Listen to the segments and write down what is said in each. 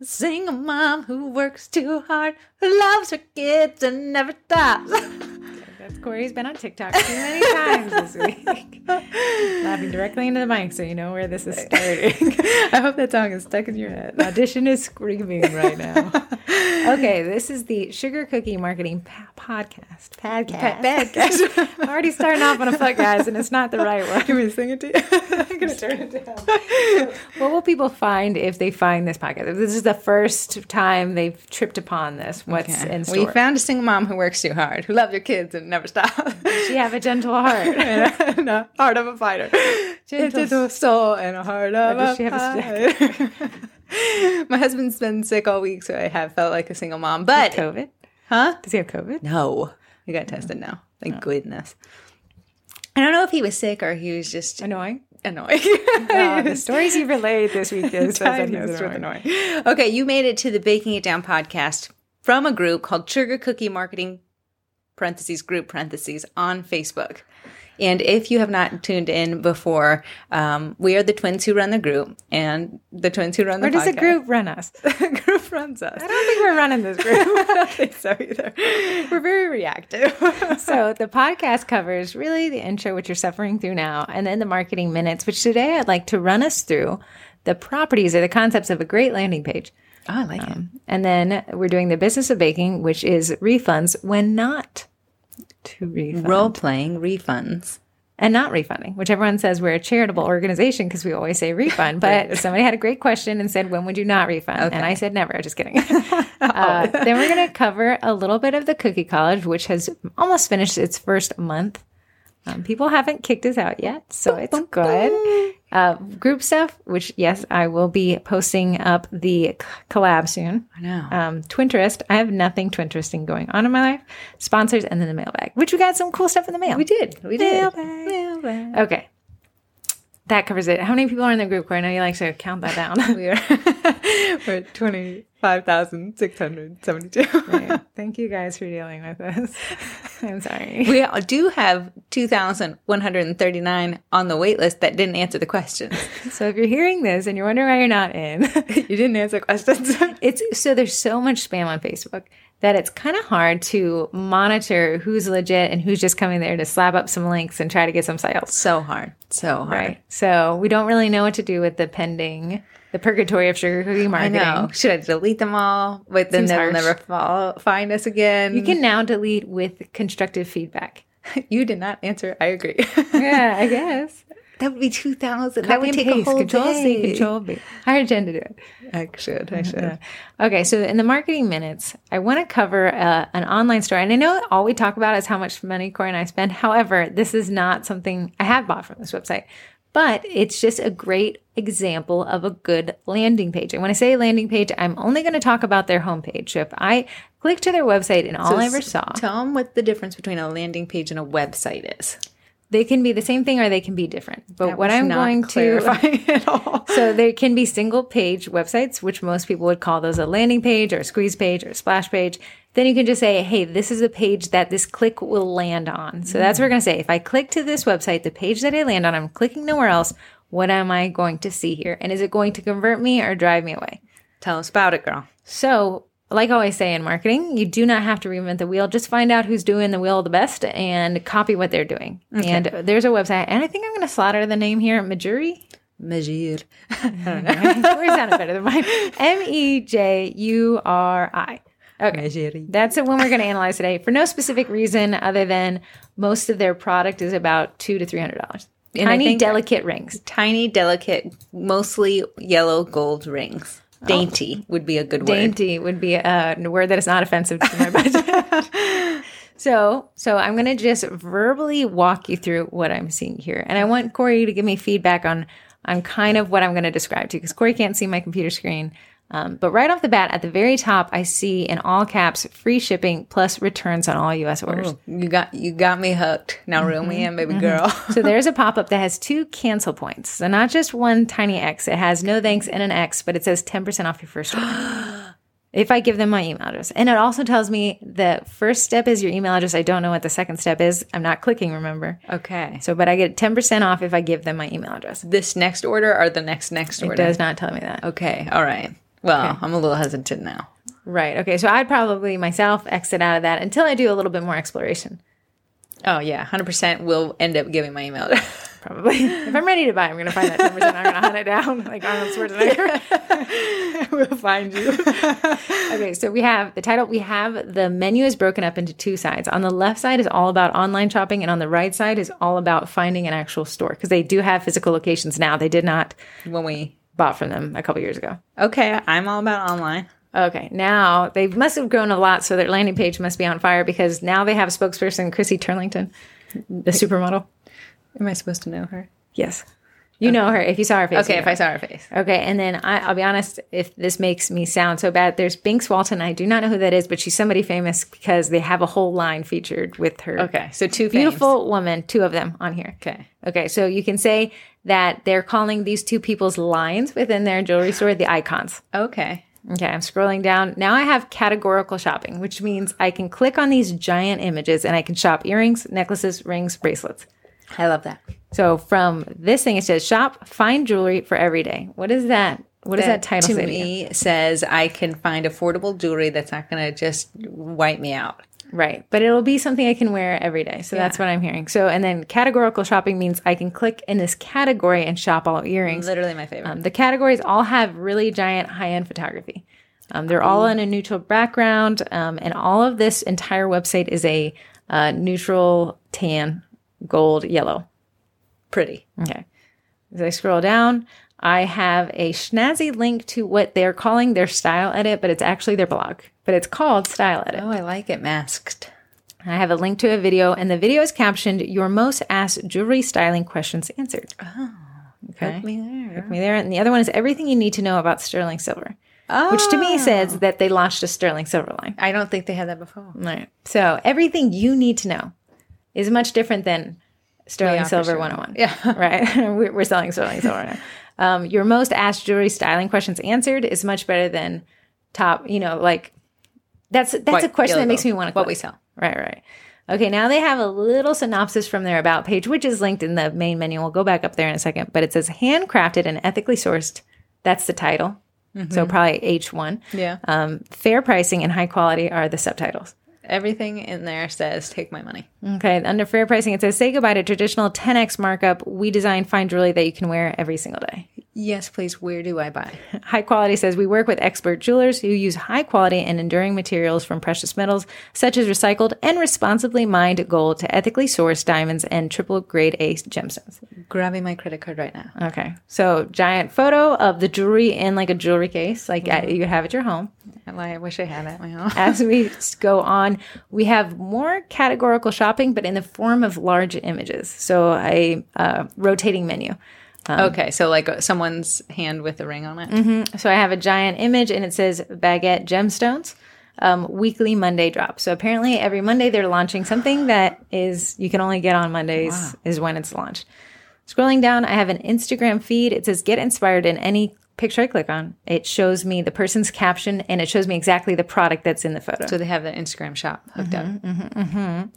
Single mom who works too hard, who loves her kids and never stops. That's Corey's been on TikTok too many times this week. Laughing directly into the mic so you know where this is starting. I hope that song is stuck in your head. Audition is screaming right now. Okay, this is the Sugar Cookie Marketing pa- Podcast. Podcast. Podcast. I'm already starting off on a foot, guys, and it's not the right one. Can we sing it to you? I'm gonna turn it down. What will people find if they find this podcast? If this is the first time they've tripped upon this, what's Okay. in We found a single mom who works too hard, who loves her kids and never stops. you have a gentle heart. and a heart of a fighter. Gentle- A gentle soul and a heart of does a she have a fighter. My husband's been sick all week, so I have felt like a single mom. But COVID? huh? Does he have COVID? No, he got tested now. Thank oh. goodness. I don't know if he was sick or he was just Annoying. annoying. The stories you've relayed this week is that he's Diagnosed with annoying. annoying. Okay, you made it to the Baking It Down podcast from a group called Sugar Cookie Marketing parentheses group parentheses on Facebook. And if you have not tuned in before, um, we are the twins who run the group and the twins who run the group. Or does the group run us? the group runs us. I don't think we're running this group. I don't think so either. We're very reactive. so the podcast covers really the intro, which you're suffering through now, and then the marketing minutes, which today I'd like to run us through the properties or the concepts of a great landing page. Oh, I like it. And then we're doing the business of baking, which is refunds when not to refund. Role playing refunds. and not refunding, which everyone says we're a charitable organization because we always say refund. But somebody had a great question and said, when would you not refund? And I said, never. Just kidding. uh, then we're going to cover a little bit of the Cookie College, which has almost finished its first month. Um, people haven't kicked us out yet, so it's good. Uh, group stuff, which yes, I will be posting up the collab soon. I know. Um, Twinterest, I have nothing Twinteresting going on in my life. Sponsors, and then the mailbag, which we got some cool stuff in the mail. we did. We did. Mailbag. Mailbag. Okay. That covers it. How many people are in the group? Corey? I know you like to count that down. We are we're at twenty five thousand six hundred seventy two. Yeah. Thank you guys for dealing with this. I'm sorry. We do have two thousand one hundred and thirty nine on the wait list that didn't answer the questions. So if you're hearing this and you're wondering why you're not in, you didn't answer questions. it's so there's so much spam on Facebook that it's kind of hard to monitor who's legit and who's just coming there to slap up some links and try to get some sales. so hard. So hard. Right. So we don't really know what to do with the pending, the purgatory of sugar cookie I know. Should I delete them all? But then Seems they'll harsh. never follow, find us again. You can now delete with constructive feedback. You did not answer. I agree. Yeah, I guess. that would be two thousand. That would take paste, a whole control day. C, control B. Hire Jen to do it. I should. I should. Okay, so in the marketing minutes, I want to cover uh, an online store. And I know all we talk about is how much money Corey and I spend. However, this is not something I have bought from this website, but it's just a great example of a good landing page. And when I say landing page, I'm only going to talk about their homepage. So if I click to their website and all I ever saw, Tell them what the difference between a landing page and a website is. they can be the same thing or they can be different. But That what I'm going to clarifying at all. So there can be single page websites, which most people would call those a landing page or a squeeze page or a splash page. Then you can just say, hey, this is a page that this click will land on. So that's what we're going to say. If I click to this website, the page that I land on, I'm clicking nowhere else. What am I going to see here? And is it going to convert me or drive me away? Tell us about it, girl. So, like I always say in marketing, you do not have to reinvent the wheel. Just find out who's doing the wheel the best and copy what they're doing. And there's a website, and I think I'm going to slaughter the name here, Mejuri. Measure. Yours sounded better than mine. M E J U R I. Okay. That's the one we're going to analyze today for no specific reason other than most of their product is about two to three hundred dollars. Tiny, delicate rings. Tiny, delicate, mostly yellow gold rings. Oh. Dainty would be a good word. Dainty would be a word that is not offensive to my budget. so, so I'm going to just verbally walk you through what I'm seeing here, and I want Corey to give me feedback on on kind of what I'm going to describe to you because Corey can't see my computer screen. Um, but right off the bat, at the very top, I see in all caps free shipping plus returns on all U.S. orders. You got you got me hooked. Now reel me in, baby girl. So there's a pop up that has two cancel points. So not just one tiny X. It has no thanks and an X, but it says 10% off your first order. if I give them my email address. And it also tells me the first step is your email address. I don't know what the second step is. I'm not clicking, remember? okay. So, but I get 10% off if I give them my email address. This next order or the next next It order? does not tell me that. Okay. All right. Well, I'm a little hesitant now. Right. Okay. So I'd probably myself exit out of that until I do a little bit more exploration. Oh yeah, hundred percent. Will end up giving my email. Probably. if I'm ready to buy, I'm going to find that 10%. I'm going to hunt it down like Arnold Schwarzenegger. we'll find you. okay, so we have the title. We have the menu is broken up into two sides. On the left side is all about online shopping, and on the right side is all about finding an actual store because they do have physical locations now. They did not when we bought from them a couple years ago. Okay, I'm all about online. Okay, now they must have grown a lot, so their landing page must be on fire because now they have a spokesperson, Christy Turlington, the supermodel. Am I supposed to know her? Yes. You know her if you saw her face. Okay, you if I saw her face. Okay, and then I, I'll be honest, if this makes me sound so bad, there's Binx Walton. I do not know who that is, but she's somebody famous because they have a whole line featured with her. Okay, so two beautiful woman, two of them on here. Okay, okay, so you can say that they're calling these two people's lines within their jewelry store the icons. Okay. Okay, I'm scrolling down. Now I have categorical shopping, which means I can click on these giant images and I can shop earrings, necklaces, rings, bracelets. I love that. So from this thing, it says shop, find jewelry for every day. What is that? What does that, title to me says I can find affordable jewelry that's not going to just wipe me out. Right. But it'll be something I can wear every day. So yeah. that's what I'm hearing. So, and then categorical shopping means I can click in this category and shop all earrings. Literally my favorite. Um, the categories all have really giant high end photography. Um, they're all in a neutral background. Um, and all of this entire website is a uh, neutral tan, gold, yellow. Pretty. Okay. As I scroll down, I have a snazzy link to what they're calling their style edit, but it's actually their blog. But it's called Style Edit. Oh, I like it masked. I have a link to a video, and the video is captioned "Your most asked jewelry styling questions answered." Oh, okay. Hook me there. Hook me there. And the other one is everything you need to know about sterling silver. Oh. Which to me oh. says that they launched a sterling silver line. I don't think they had that before. Right. So everything you need to know is much different than sterling silver 101. Yeah. right. We're selling sterling silver now. Um, your most asked jewelry styling questions answered is much better than top, you know, like that's that's what, a question that makes me want to what we sell. Right, right. Okay, now they have a little synopsis from their about page, which is linked in the main menu. We'll go back up there in a second, but it says handcrafted and ethically sourced. That's the title. Mm-hmm. So probably H1. Yeah. Um, fair pricing and high quality are the subtitles. Everything in there says take my money. Okay. Under fair pricing, it says say goodbye to traditional 10x markup. We design fine jewelry that you can wear every single day. Yes, please. Where do I buy? High quality says we work with expert jewelers who use high quality and enduring materials from precious metals, such as recycled and responsibly mined gold to ethically sourced diamonds and triple grade A gemstones. Grabbing my credit card right now. Okay. So, giant photo of the jewelry in like a jewelry case, like mm-hmm. you would have at your home. I wish I had that at my home. As we go on, we have more categorical shopping, but in the form of large images. So, a uh, rotating menu. Um, okay, so like uh, someone's hand with a ring on it. Mm-hmm. So I have a giant image and it says baguette gemstones. Um, weekly Monday drop. So apparently every Monday they're launching something that is you can only get on Mondays wow. is when it's launched. Scrolling down, I have an Instagram feed. It says get inspired in any picture I click on. It shows me the person's caption and it shows me exactly the product that's in the photo. So they have the Instagram shop hooked mm-hmm, up. Mm-hmm, mm-hmm.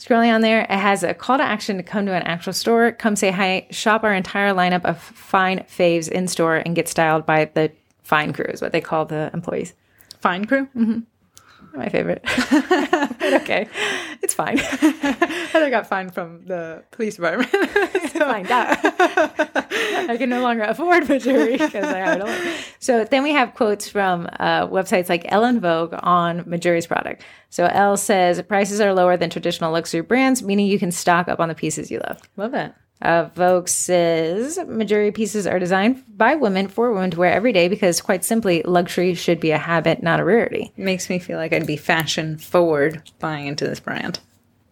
Scrolling on there, it has a call to action to come to an actual store, come say hi, shop our entire lineup of fine faves in store, and get styled by the fine crew, is what they call the employees. Fine crew? Mm-hmm. My favorite. okay, it's fine. Heather got fined from the police department. so. Find out. I can no longer afford jewelry because I have it all. So then we have quotes from uh, websites like Elle and Vogue on Mejuri's product. So Elle says prices are lower than traditional luxury brands, meaning you can stock up on the pieces you love. Love that. Uh, Vogue says Mejuri pieces are designed by women for women to wear every day because, quite simply, luxury should be a habit, not a rarity. Makes me feel like I'd be fashion forward buying into this brand.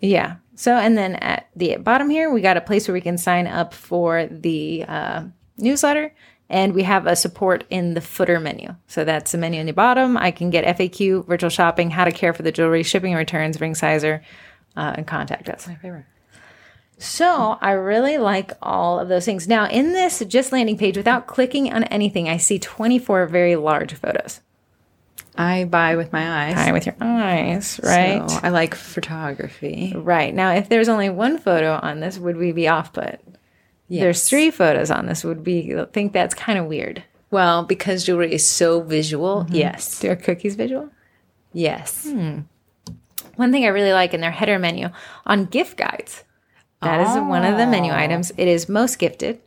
Yeah. So, and then at the bottom here, we got a place where we can sign up for the uh, newsletter, and we have a support in the footer menu. So that's the menu in the bottom. I can get FAQ, virtual shopping, how to care for the jewelry, shipping and returns, ring sizer, uh, and contact us. My favorite. So I really like all of those things. Now, in this just landing page, without clicking on anything, I see 24 very large photos. I buy with my eyes. Buy with your eyes, right? So I like photography. Right. Now, if there's only one photo on this, would we be off put? Yes. There's three photos on this. Would we think that's kind of weird? Well, because jewelry is so visual, mm-hmm. yes. Do our cookies visual? Yes. Hmm. One thing I really like in their header menu on gift guides. That is one of the menu ah. items. It is most gifted,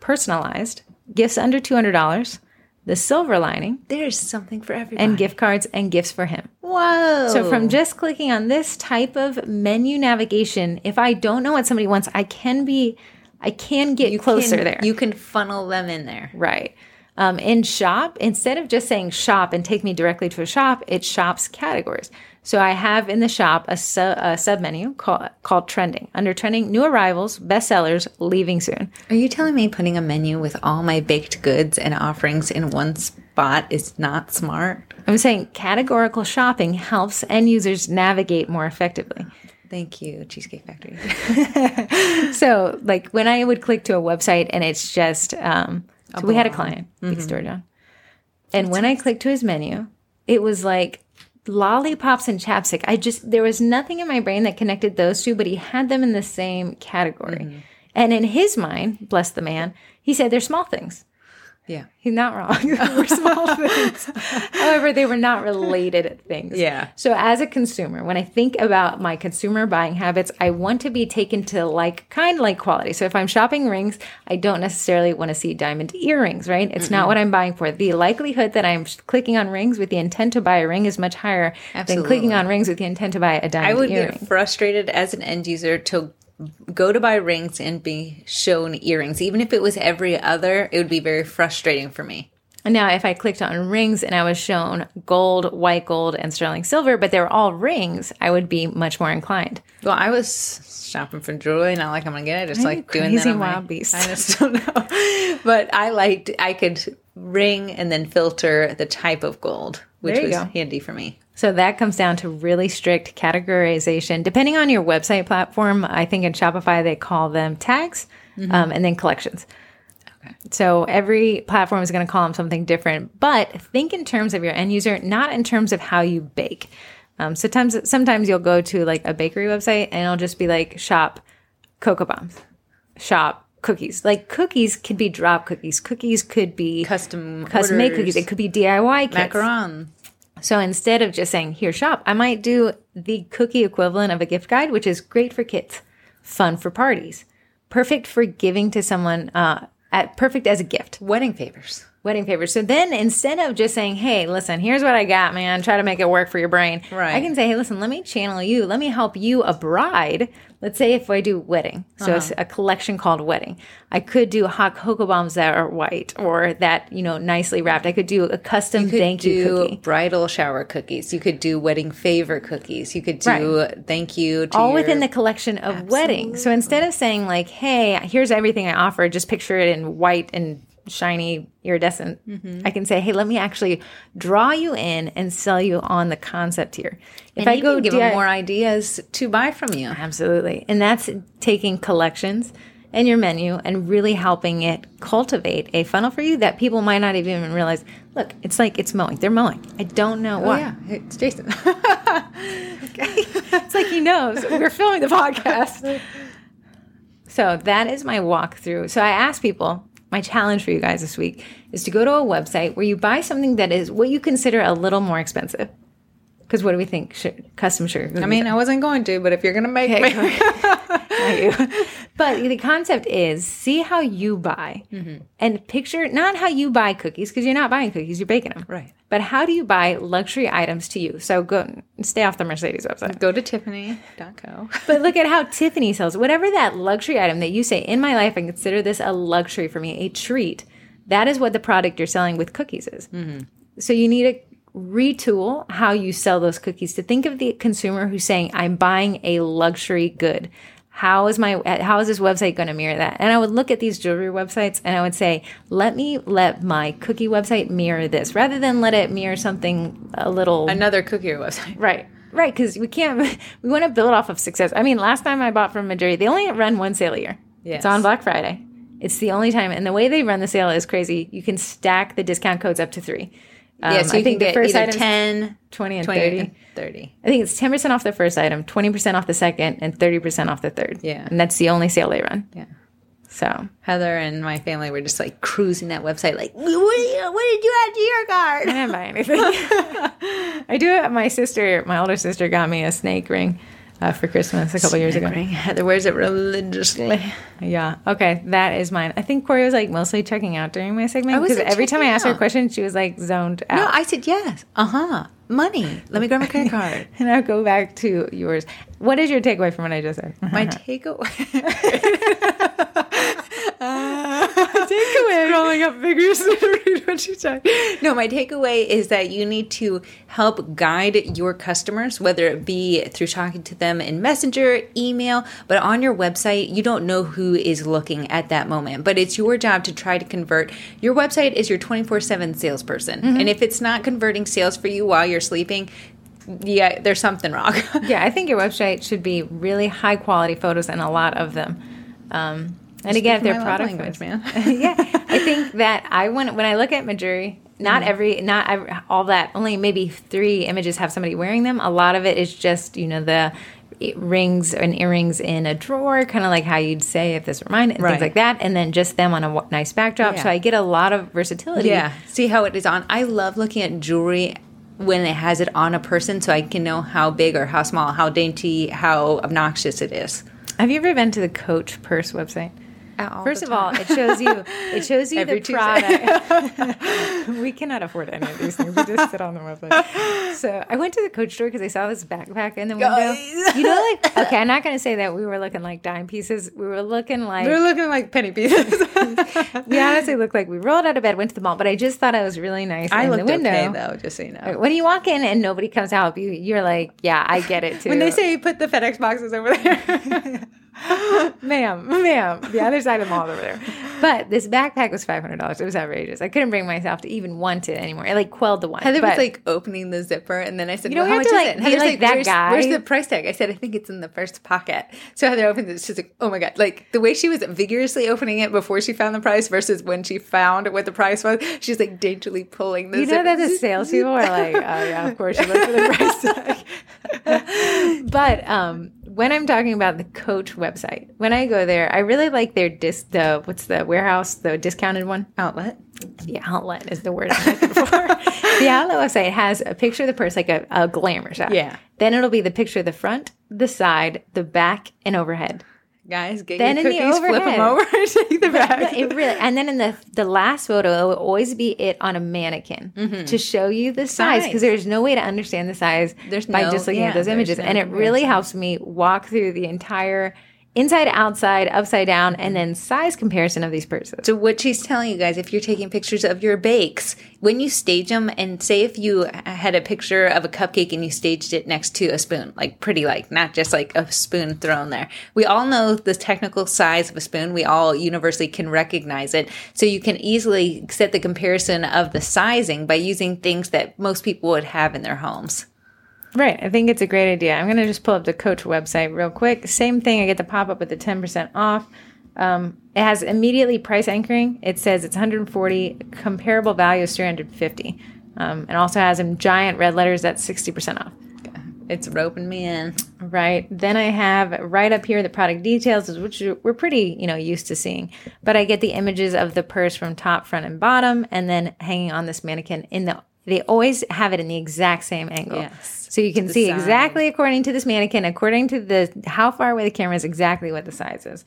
personalized, gifts under $200, the silver lining, There's something for everyone. and gift cards and gifts for him. Whoa. So from just clicking on this type of menu navigation, if I don't know what somebody wants, I can be I can get you closer can, there. You can funnel them in there. Right. Um, in shop, instead of just saying shop and take me directly to a shop, it shops categories. So I have in the shop a, su- a sub menu called, called trending. Under trending, new arrivals, bestsellers, leaving soon. Are you telling me putting a menu with all my baked goods and offerings in one spot is not smart? I'm saying categorical shopping helps end users navigate more effectively. Thank you, Cheesecake Factory. So, like when I would click to a website and it's just, um, so we had a client, Big Store John, and when I clicked to his menu, it was like lollipops and chapstick. I just there was nothing in my brain that connected those two, but he had them in the same category. Mm-hmm. And in his mind, bless the man, he said they're small things. Yeah. He's not wrong. they were small things. However, they were not related things. Yeah. So as a consumer, when I think about my consumer buying habits, I want to be taken to like kind of like quality. So if I'm shopping rings, I don't necessarily want to see diamond earrings, right? It's not what I'm buying for. The likelihood that I'm clicking on rings with the intent to buy a ring is much higher than Absolutely. clicking on rings with the intent to buy a diamond I would earring. get frustrated as an end user to go to buy rings and be shown earrings. Even if it was every other, it would be very frustrating for me. Now, if I clicked on rings and I was shown gold, white gold, and sterling silver, but they were all rings, I would be much more inclined. Well, I was shopping for jewelry, not like I'm gonna get it. Just I'm like doing that on my- wild beast. I just don't know, but I liked. I could ring and then filter the type of gold, which was go. handy for me. So that comes down to really strict categorization. Depending on your website platform, I think in Shopify they call them tags um, and then collections. Okay. So every platform is going to call them something different, but think in terms of your end user, not in terms of how you bake. Um, sometimes, sometimes you'll go to like a bakery website and it'll just be like shop cocoa bombs, shop cookies. Like cookies could be drop cookies. Cookies could be Custom custom made cookies. It could be DIY kits. macaron. So instead of just saying here shop, I might do the cookie equivalent of a gift guide, which is great for kids, fun for parties, perfect for giving to someone, uh, at, perfect as a gift, Wedding favors. Wedding favors. So then instead of just saying, hey, listen, here's what I got, man, try to make it work for your brain. Right. I can say, hey, listen, let me channel you. Let me help you, a bride. Let's say if I do wedding, so it's uh-huh. a collection called wedding. I could do hot cocoa bombs that are white or that, you know, nicely wrapped. I could do a custom could thank you do cookie. bridal shower cookies. You could do wedding favor cookies. You could do thank you to all your- within the collection of wedding. So instead of saying like, "Hey, here's everything I offer," just picture it in white and shiny, iridescent. Mm-hmm. I can say, "Hey, let me actually draw you in and sell you on the concept here." If And I go give DI them more ideas to buy from you. absolutely, and that's taking collections and your menu and really helping it cultivate a funnel for you that people might not even realize. Look, it's like it's mowing. They're mowing. I don't know Oh why. yeah, it's Jason. It's like he knows. We're filming the podcast. So that is my walkthrough. So I ask people, my challenge for you guys this week is to go to a website where you buy something that is what you consider a little more expensive. Because what do we think? Custom sugar. I mean, I wasn't going to, but if you're gonna make me, you. But the concept is see how you buy mm-hmm. and picture not how you buy cookies because you're not buying cookies, you're baking them. Right. But how do you buy luxury items to you? So go stay off the Mercedes website. go to Tiffany.co. But look at how Tiffany sells whatever that luxury item that you say in my life, I consider this a luxury for me, a treat. That is what the product you're selling with cookies is. Mm-hmm. So you need to retool how you sell those cookies to think of the consumer who's saying, "I'm buying a luxury good." How is my how is this website going to mirror that? And I would look at these jewelry websites and I would say, "Let me let my cookie website mirror this, rather than let it mirror something a little Another cookie website. Right. Right, because we can't. We want to build off of success. I mean, last time I bought from Madrid, they only run one sale a year. Yes. It's on Black Friday. It's the only time, and the way they run the sale is crazy. You can stack the discount codes up to three. Um, yeah, so you I think can the get first item 10, 20 and 20, 30. and 30. I think it's ten percent off the first item, twenty percent off the second, and thirty percent off the third. Yeah. and that's the only sale they run. Yeah. So Heather and my family were just like cruising that website, like, what, you, what did you add to your card? I didn't buy anything. I do it. My sister, my older sister, got me a snake ring uh, for Christmas a couple years ago. Heather wears it religiously. Yeah. Okay. That is mine. I think Corey was like mostly checking out during my segment because every time I asked her a question, she was like zoned out. No, I said yes. Uh huh. Money. Let me grab my credit card. and I'll go back to yours. What is your takeaway from what I just said? My takeaway. takeaway. Scrolling up figures to read what she said. No, my takeaway is that you need to help guide your customers, whether it be through talking to them in Messenger, email, but on your website, you don't know who is looking at that moment. But it's your job to try to convert. Your website is your 24 7 salesperson. And if it's not converting sales for you while you're sleeping, yeah, there's something wrong. Yeah, I think your website should be really high quality photos and a lot of them. Um, and again, if they're product language, man. yeah, I think that I when when I look at Mejuri, not mm-hmm. every not every, all that only maybe three images have somebody wearing them. A lot of it is just you know the rings and earrings in a drawer, kind of like how you'd say if this were mine, and Right. things like that, and then just them on a w- nice backdrop. Yeah. So I get a lot of versatility. Yeah. See how it is on. I love looking at jewelry when it has it on a person so I can know how big or how small, how dainty, how obnoxious it is. Have you ever been to the Coach Purse website? All First of all, it shows you it shows you the product. we cannot afford any of these things. We just sit on the website. So I went to the Coach store because I saw this backpack in the window. You know, like okay, I'm not going to say that we were looking like dime pieces. We were looking like we were looking like penny pieces. we honestly looked like we rolled out of bed, went to the mall. But I just thought it was really nice I in the window. okay though, just so you know. When you walk in and nobody comes to help you, you're like, yeah, I get it too. When they say put the FedEx boxes over there. ma'am, ma'am, the other side of the mall over there. But this backpack was five hundred dollars. It was outrageous. I couldn't bring myself to even want it anymore. I like quelled the one. Heather was like opening the zipper, and then I said, You don't well, how have much to, is like, it? And Heather's like that where's, guy." where's the price tag? I said, I think it's in the first pocket. So Heather opened it. She's like, oh my God. Like the way she was vigorously opening it before she found the price versus when she found what the price was, she's like daintily pulling the you know zipper. that the salespeople are like, oh yeah, of course you look for the price tag. but um, when I'm talking about the Coach website, when I go there, I really like their dis the what's the warehouse the discounted one. outlet. The outlet is the word I'm looking for. the outlet website has a picture of the purse, like a, a glamour shot. Yeah. Then it'll be the picture of the front, the side, the back, and overhead. Guys, get Then in the cookies, flip them overhead. over, and take the No, it really, and then in the the last photo, it will always be it on a mannequin mm-hmm. to show you the size Size. because there's no way to understand the size There's by no- just looking yeah, at those images, no and it really helps me walk through the entire inside, outside, upside down, and then size comparison of these purses. So what she's telling you guys, if you're taking pictures of your bakes, when you stage them, and say if you had a picture of a cupcake and you staged it next to a spoon, like pretty like, not just like a spoon thrown there. We all know the technical size of a spoon. We all universally can recognize it. So you can easily set the comparison of the sizing by using things that most people would have in their homes. Right. I think it's a great idea. I'm going to just pull up the Coach website real quick. Same thing. I get the pop up with the 10% off. Um, it has immediately price anchoring. It says it's 140. Comparable value is 350. Um, and also has in giant red letters that's 60% off. It's roping me in. Right. Then I have right up here the product details, which we're pretty, you know, used to seeing. But I get the images of the purse from top, front, and bottom, and then hanging on this mannequin in the. They always have it in the exact same angle. Yes. So you can see side. exactly according to this mannequin, according to the how far away the camera is, exactly what the size is.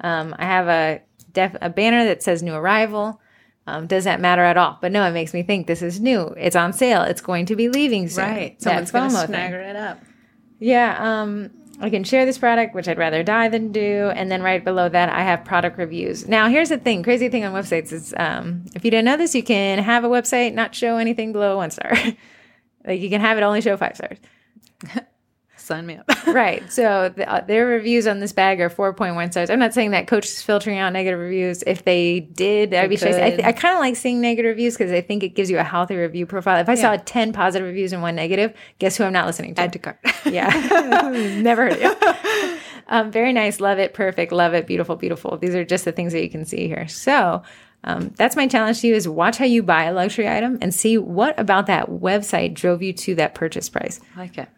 Um, I have a def, a banner that says new arrival. Um, does that matter at all? But no, it makes me think this is new. It's on sale. It's going to be leaving soon. Right. Someone's going to snagger it up. Yeah, um, I can share this product, which I'd rather die than do. And then right below that, I have product reviews. Now, here's the thing crazy thing on websites is um, if you didn't know this, you can have a website not show anything below one star. like you can have it only show five stars. Sign me up. right. So the, uh, their reviews on this bag are 4.1 stars. I'm not saying that Coach is filtering out negative reviews. If they did, I'd be shocked. I, th- I kind of like seeing negative reviews because I think it gives you a healthy review profile. If I saw 10 positive reviews and one negative, guess who I'm not listening to? Add to cart. Yeah. Never heard of you. Um, very nice. Love it. Perfect. Love it. Beautiful. Beautiful. These are just the things that you can see here. So um, that's my challenge to you is watch how you buy a luxury item and see what about that website drove you to that purchase price. I like it.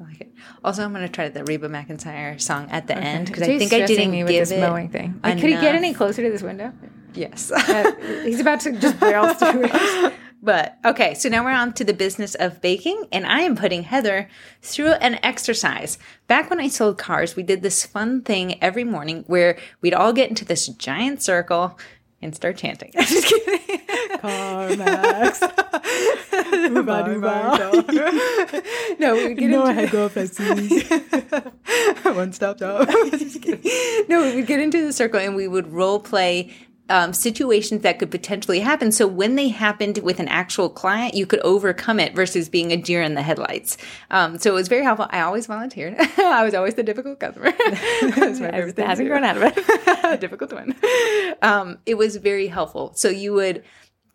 I like it. Also, I'm going to try the Reba McEntire song at the end because I think I didn't me give with this it mowing thing. Like, could he get any closer to this window? Yes. Uh, he's about to just barrel through it. But okay, so now we're on to the business of baking, and I am putting Heather through an exercise. Back when I sold cars, we did this fun thing every morning where we'd all get into this giant circle and start chanting. I'm Just kidding. CarMax. no, we would get into go up one stop shop. Just kidding. No, we would get into the circle and we would role play um, situations that could potentially happen. So when they happened with an actual client, you could overcome it versus being a deer in the headlights. Um, so it was very helpful. I always volunteered. I was always the difficult customer. That's my favorite thing Hasn't grown out of it. difficult one. Um, it was very helpful. So you would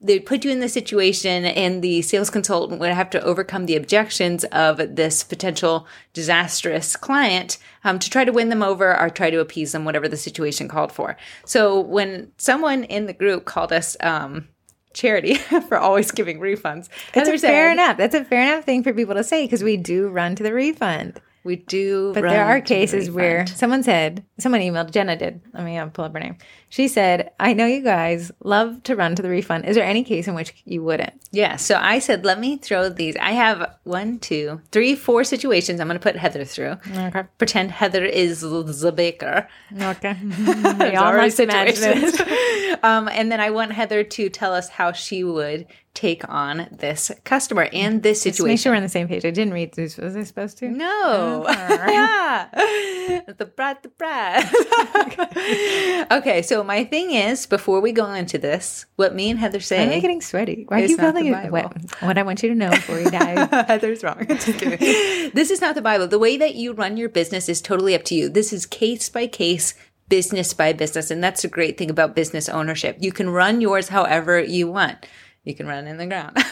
they'd put you in the situation and the sales consultant would have to overcome the objections of this potential disastrous client um, to try to win them over or try to appease them whatever the situation called for so when someone in the group called us um, charity for always giving refunds That's a fair enough. That's a fair enough thing for people to say because we do run to the refund. we do But there are cases where someone said, someone emailed, Jenna did. Let me uh, pull up her name. She said, I know you guys love to run to the refund. Is there any case in which you wouldn't? Yeah. So I said, let me throw these. I have one, two, three, four situations I'm going to put Heather through. Okay. Pretend Heather is the baker. Okay. We all must situations. um, and then I want Heather to tell us how she would take on this customer and this Just situation. make sure we're on the same page. I didn't read this. Was I supposed to? No. yeah. the brat, the brat. okay, so my thing is, before we go into this, what me and Heather say. I'm getting sweaty. Why are you feeling the? Bible. What, what I want you to know before you die. Heather's wrong. This is not the Bible. The way that you run your business is totally up to you. This is case by case, business by business. And that's the great thing about business ownership. You can run yours however you want. You can run in the ground.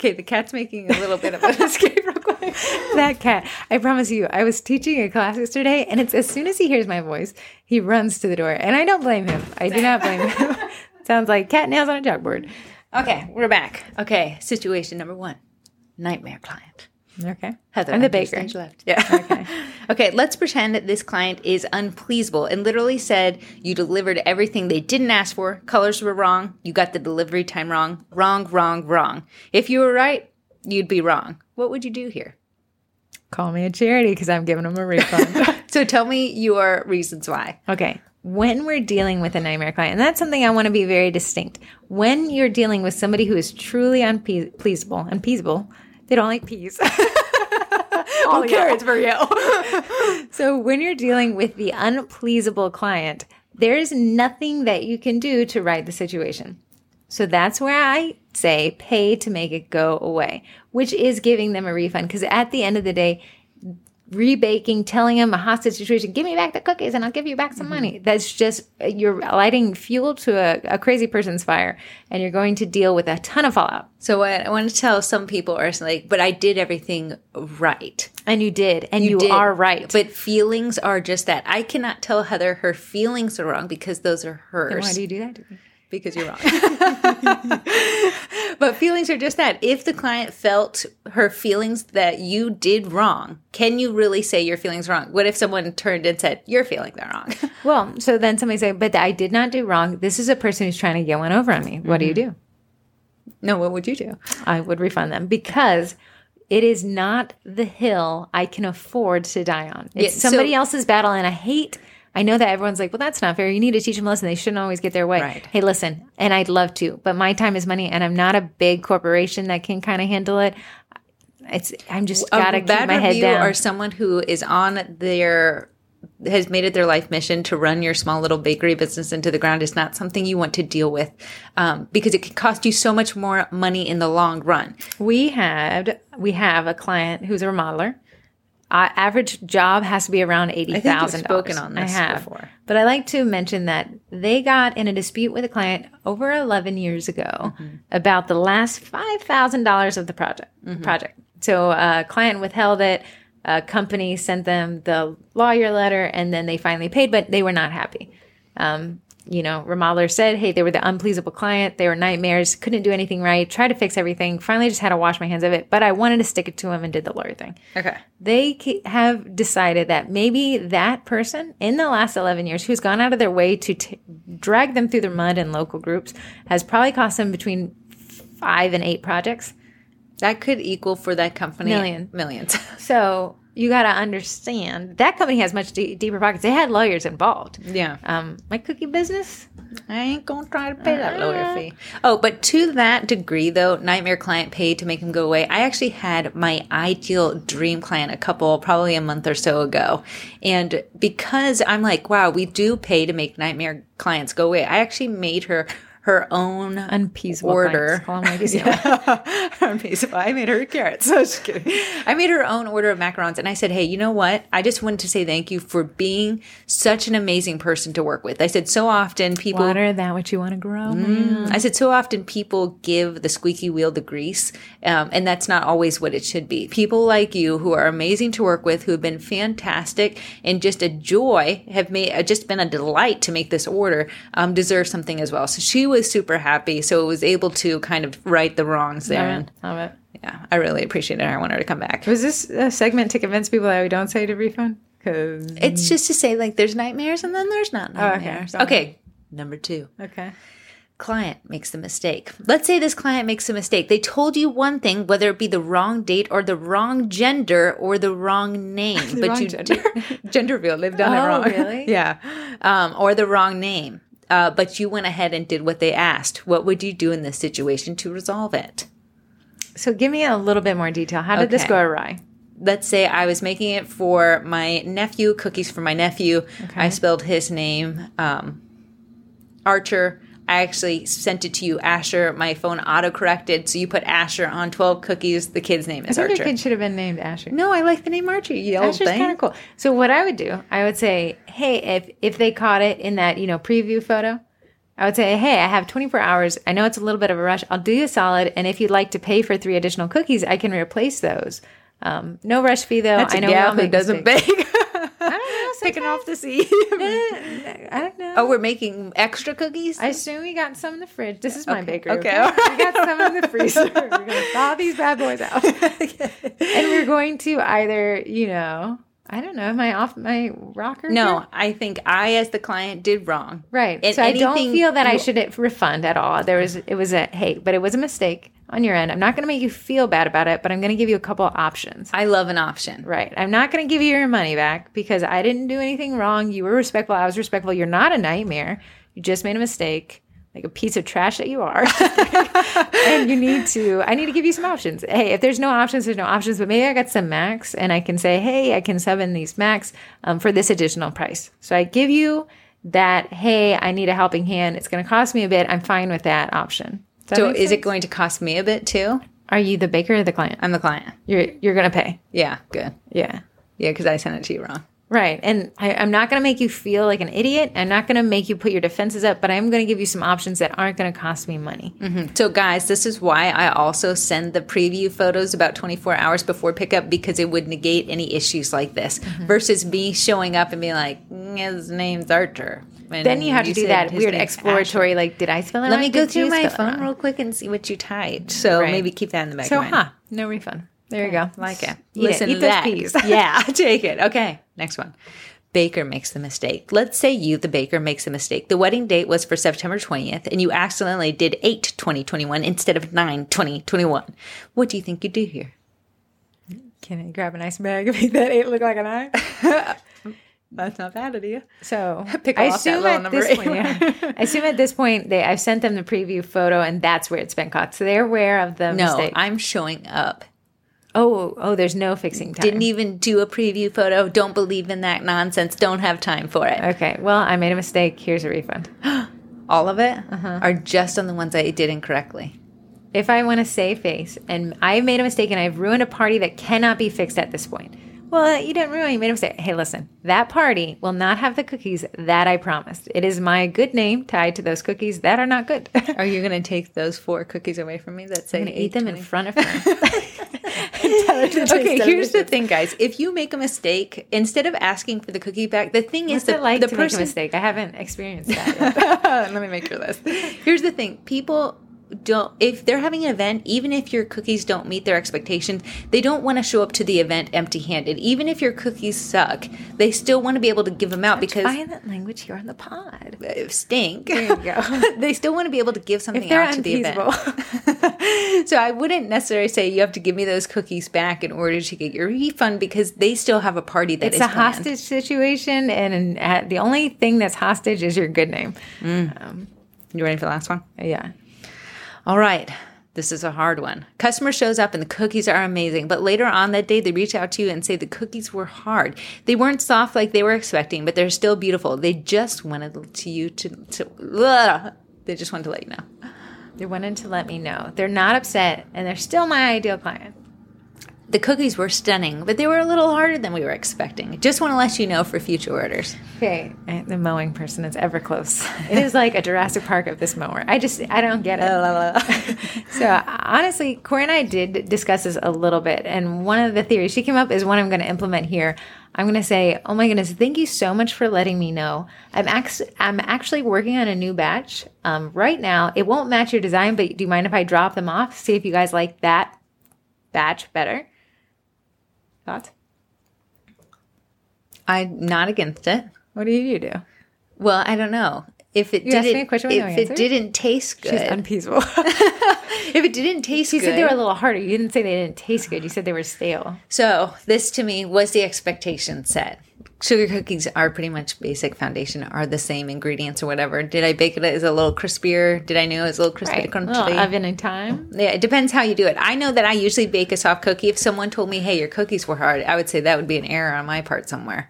Okay, the cat's making a little bit of an escape real quick. that cat. I promise you, I was teaching a class yesterday, and it's as soon as he hears my voice, he runs to the door. And I don't blame him. I do not blame him. Sounds like cat nails on a chalkboard. Okay, we're back. Okay, situation number one nightmare client. Okay. Heather, I'm the baker. stage left. Yeah. Okay. okay. Let's pretend that this client is unpleasable and literally said you delivered everything they didn't ask for. Colors were wrong. You got the delivery time wrong. Wrong, wrong, wrong. If you were right, you'd be wrong. What would you do here? Call me a charity because I'm giving them a refund. So tell me your reasons why. okay. When we're dealing with a nightmare client, and that's something I want to be very distinct. When you're dealing with somebody who is truly unpleasable, unpeasable, they don't like peas. Oh, carrots for you. So when you're dealing with the unpleasable client, there is nothing that you can do to right the situation. So that's where I say pay to make it go away, which is giving them a refund. Because at the end of the day, rebaking, telling them a hostage situation, give me back the cookies and I'll give you back some mm-hmm. money. That's just, you're lighting fuel to a, a crazy person's fire and you're going to deal with a ton of fallout. so what I want to tell some people are like, but I did everything right. And you did, and you, did. are right. But feelings are just that. I cannot tell Heather her feelings are wrong because those are hers. why do you do that? Because you're wrong. but feelings are just that. If the client felt her feelings that you did wrong, can you really say your feelings wrong? What if someone turned and said your feelings are wrong? Well, so then somebody say, but I did not do wrong. This is a person who's trying to get one over on me. What do you mm-hmm. do? no, what would you do? I would refund them because it is not the hill I can afford to die on. It's Yeah, so- somebody else's battle. And I hate, I know that everyone's like, well, that's not fair. You need to teach them a lesson. They shouldn't always get their way. Right. Hey, listen, and I'd love to, but my time is money and I'm not a big corporation that can kind of handle it. It's, I'm just gotta a keep bad my head down. or someone who is on their has made it their life mission to run your small little bakery business into the ground is not something you want to deal with um, because it could cost you so much more money in the long run. We had we have a client who's a remodeler. Uh, average job has to be around eighty thousand. spoken on this I have, before. but I like to mention that they got in a dispute with a client over eleven years ago Mm-hmm. about the last five thousand dollars of the project. Mm-hmm. Project. So a client withheld it. A company sent them the lawyer letter, and then they finally paid, but they were not happy. Um, you know, remodeler said, hey, they were the unpleasable client. They were nightmares, couldn't do anything right, tried to fix everything. Finally, just had to wash my hands of it. But I wanted to stick it to them and did the lawyer thing. Okay. They have decided that maybe that person in the last 11 years who's gone out of their way to t- drag them through the mud in local groups has probably cost them between five and eight projects. That could equal for that company Million. millions. So you got to understand that company has much de- deeper pockets. They had lawyers involved. yeah. Um, my cookie business, I ain't gonna try to pay that lawyer fee. Oh, but to that degree, though, nightmare client paid to make him go away. I actually had my ideal dream client a couple, probably a month or so ago, and because I'm like, wow, we do pay to make nightmare clients go away. I actually made her her own unpeasable order. clients. Call 'em like you. Unpeasable. I made her carrots. So I just kidding. I made her own order of macarons, and I said, "Hey, you know what? I just wanted to say thank you for being such an amazing person to work with." I said, "So often people Water that what you want to grow. man. I said, so often people give the squeaky wheel the grease, um, and that's not always what it should be. People like you who are amazing to work with, who have been fantastic and just a joy, have made uh, just been a delight to make this order, um, deserve something as well. So she was super happy. So it was able to kind of right the wrongs there. Love it. Love it. yeah, I really appreciate it. I want her to come back. Was this a segment to convince people that we don't say to refund? Because It's just to say, like, there's nightmares and then there's not Oh, okay. nightmares. Okay, number two. okay, client makes a mistake. Let's say this client makes a mistake. They told you one thing, whether it be the wrong date or the wrong gender or the wrong name, but wrong you gender. did- gender reveal. They've done it Oh, wrong. really? yeah, um, or the wrong name. Uh, but you went ahead and did what they asked. What would you do in this situation to resolve it? so give me a little bit more detail. How did this go awry? let's say I was making it for my nephew, cookies for my nephew. I spelled his name, um, Archer. I actually sent it to you, Asher. My phone auto corrected, so you put Asher on 12 cookies. The kid's name is I think Archer. your kid should have been named Asher. no, I like the name Archer, you old Asher's kind of cool. So what I would do, I would say, hey, if if they caught it in that you know preview photo, I would say, hey, I have 24 hours. I know it's a little bit of a rush. I'll do you a solid, and if you'd like to pay for three additional cookies, I can replace those. Um, no rush fee though. That's I a know we gal who doesn't bake. I don't know. Picking off the seam. I don't know. oh, we're making extra cookies? I assume we got some in the fridge. This is my bakery. okay, Okay, all we got some in the freezer. We're gonna thaw these bad boys out, and we're going to either, you know, I don't know, am I off my rocker? no, here? I think I, as the client, did wrong. right. And so I don't feel that I you- should refund at all. There was, it was a hey, but it was a mistake on your end. I'm not going to make you feel bad about it, but I'm going to give you a couple options. I love an option. Right. I'm not going to give you your money back because I didn't do anything wrong. You were respectful. I was respectful. You're not a nightmare. You just made a mistake, like a piece of trash that you are. and you need to, I need to give you some options. Hey, if there's no options, there's no options, but maybe I got some max and I can say, hey, I can sub in these max um, for this additional price. So I give you that, hey, I need a helping hand. It's going to cost me a bit. I'm fine with that option. That So is it going to cost me a bit too? Are you the baker or the client? I'm the client. You're, you're going to pay. Yeah, good. Yeah. Yeah, because I sent it to you wrong. Right. And I, I'm not going to make you feel like an idiot. I'm not going to make you put your defenses up, but I'm going to give you some options that aren't going to cost me money. So, guys, this is why I also send the preview photos about 24 hours before pickup because it would negate any issues like this versus me showing up and being like, "Mm, his name's Archer. And Then you have to do that weird exploratory, like, did I spell it Let right? me go Did through my phone real quick and see what you typed. So Right. maybe keep that in the back So, huh, no refund. There you go. Like it. Eat Listen it. Eat to those that. peas. yeah, take it. Okay, next one. Baker makes the mistake. Let's say you, the baker, makes a mistake. The wedding date was for September 20th, and you accidentally did 8 2021 instead of 9 2021. What do you think you do here? Can I grab a nice bag and make that eight look like a nine? That's not bad idea. So Pick I off assume at this point, yeah. I assume at this point they I've sent them the preview photo and that's where it's been caught. So they're aware of the No, mistake. I'm showing up. oh, oh, there's no fixing time. Didn't even do a preview photo. Don't believe in that nonsense. Don't have time for it. Okay, well, I made a mistake. Here's a refund. All of it Uh-huh. are just on the ones I did incorrectly. if I want to save face and I've made a mistake and I've ruined a party that cannot be fixed at this point. Well, you didn't ruin, you made a mistake. Hey, listen, that party will not have the cookies that I promised. It is my good name tied to those cookies that are not good. Are you going to take those four cookies away from me that say going to eat them in front of her. okay, here's the thing, guys. If you make a mistake, instead of asking for the cookie back, the thing What's is that like the to person. make a mistake? I haven't experienced that. Yet. Let me make your list. Here's the thing: people don't if they're having an event even if your cookies don't meet their expectations they don't want to show up to the event empty handed even if your cookies suck they still want to be able to give them out because Find that language here on the pod. uh, stink There you go. they still want to be able to give something out to the event so i wouldn't necessarily say you have to give me those cookies back in order to get your refund because they still have a party that It's is a planned. hostage situation, and uh, the only thing that's hostage is your good name. you ready for the last one Yeah. All right. This is a hard one. Customer shows up and the cookies are amazing, but later on that day they reach out to you and say the cookies were hard. They weren't soft like they were expecting, but they're still beautiful. They just wanted to you to, to ugh. they just wanted to let you know. They wanted to let me know. They're not upset, and they're still my ideal client. The cookies were stunning, but they were a little harder than we were expecting. Just want to let you know for future orders. Okay. The mowing person is ever close. It is like a Jurassic Park of this mower. I just, I don't get it. so honestly, Corey and I did discuss this a little bit. And one of the theories she came up is one I'm going to implement here. I'm going to say, oh my goodness, thank you so much for letting me know. I'm, act- I'm actually working on a new batch um, right now. It won't match your design, but do you mind if I drop them off? See if you guys like that batch better. Thoughts? I'm not against it. What do you do? Well, I don't know. If it You didn't, a question if it didn't taste good, She's unpeaceful. if it didn't taste good, You said they were a little harder. You didn't say they didn't taste good. You said they were stale. So this to me was the expectation set. Sugar cookies are pretty much basic foundation, are the same ingredients or whatever. Did I bake it as a little crispier? Did I know it was a little crispy Right. crunchy? Little oven in time. yeah, it depends how you do it. I know that I usually bake a soft cookie. If someone told me, "Hey, your cookies were hard," I would say that would be an error on my part somewhere.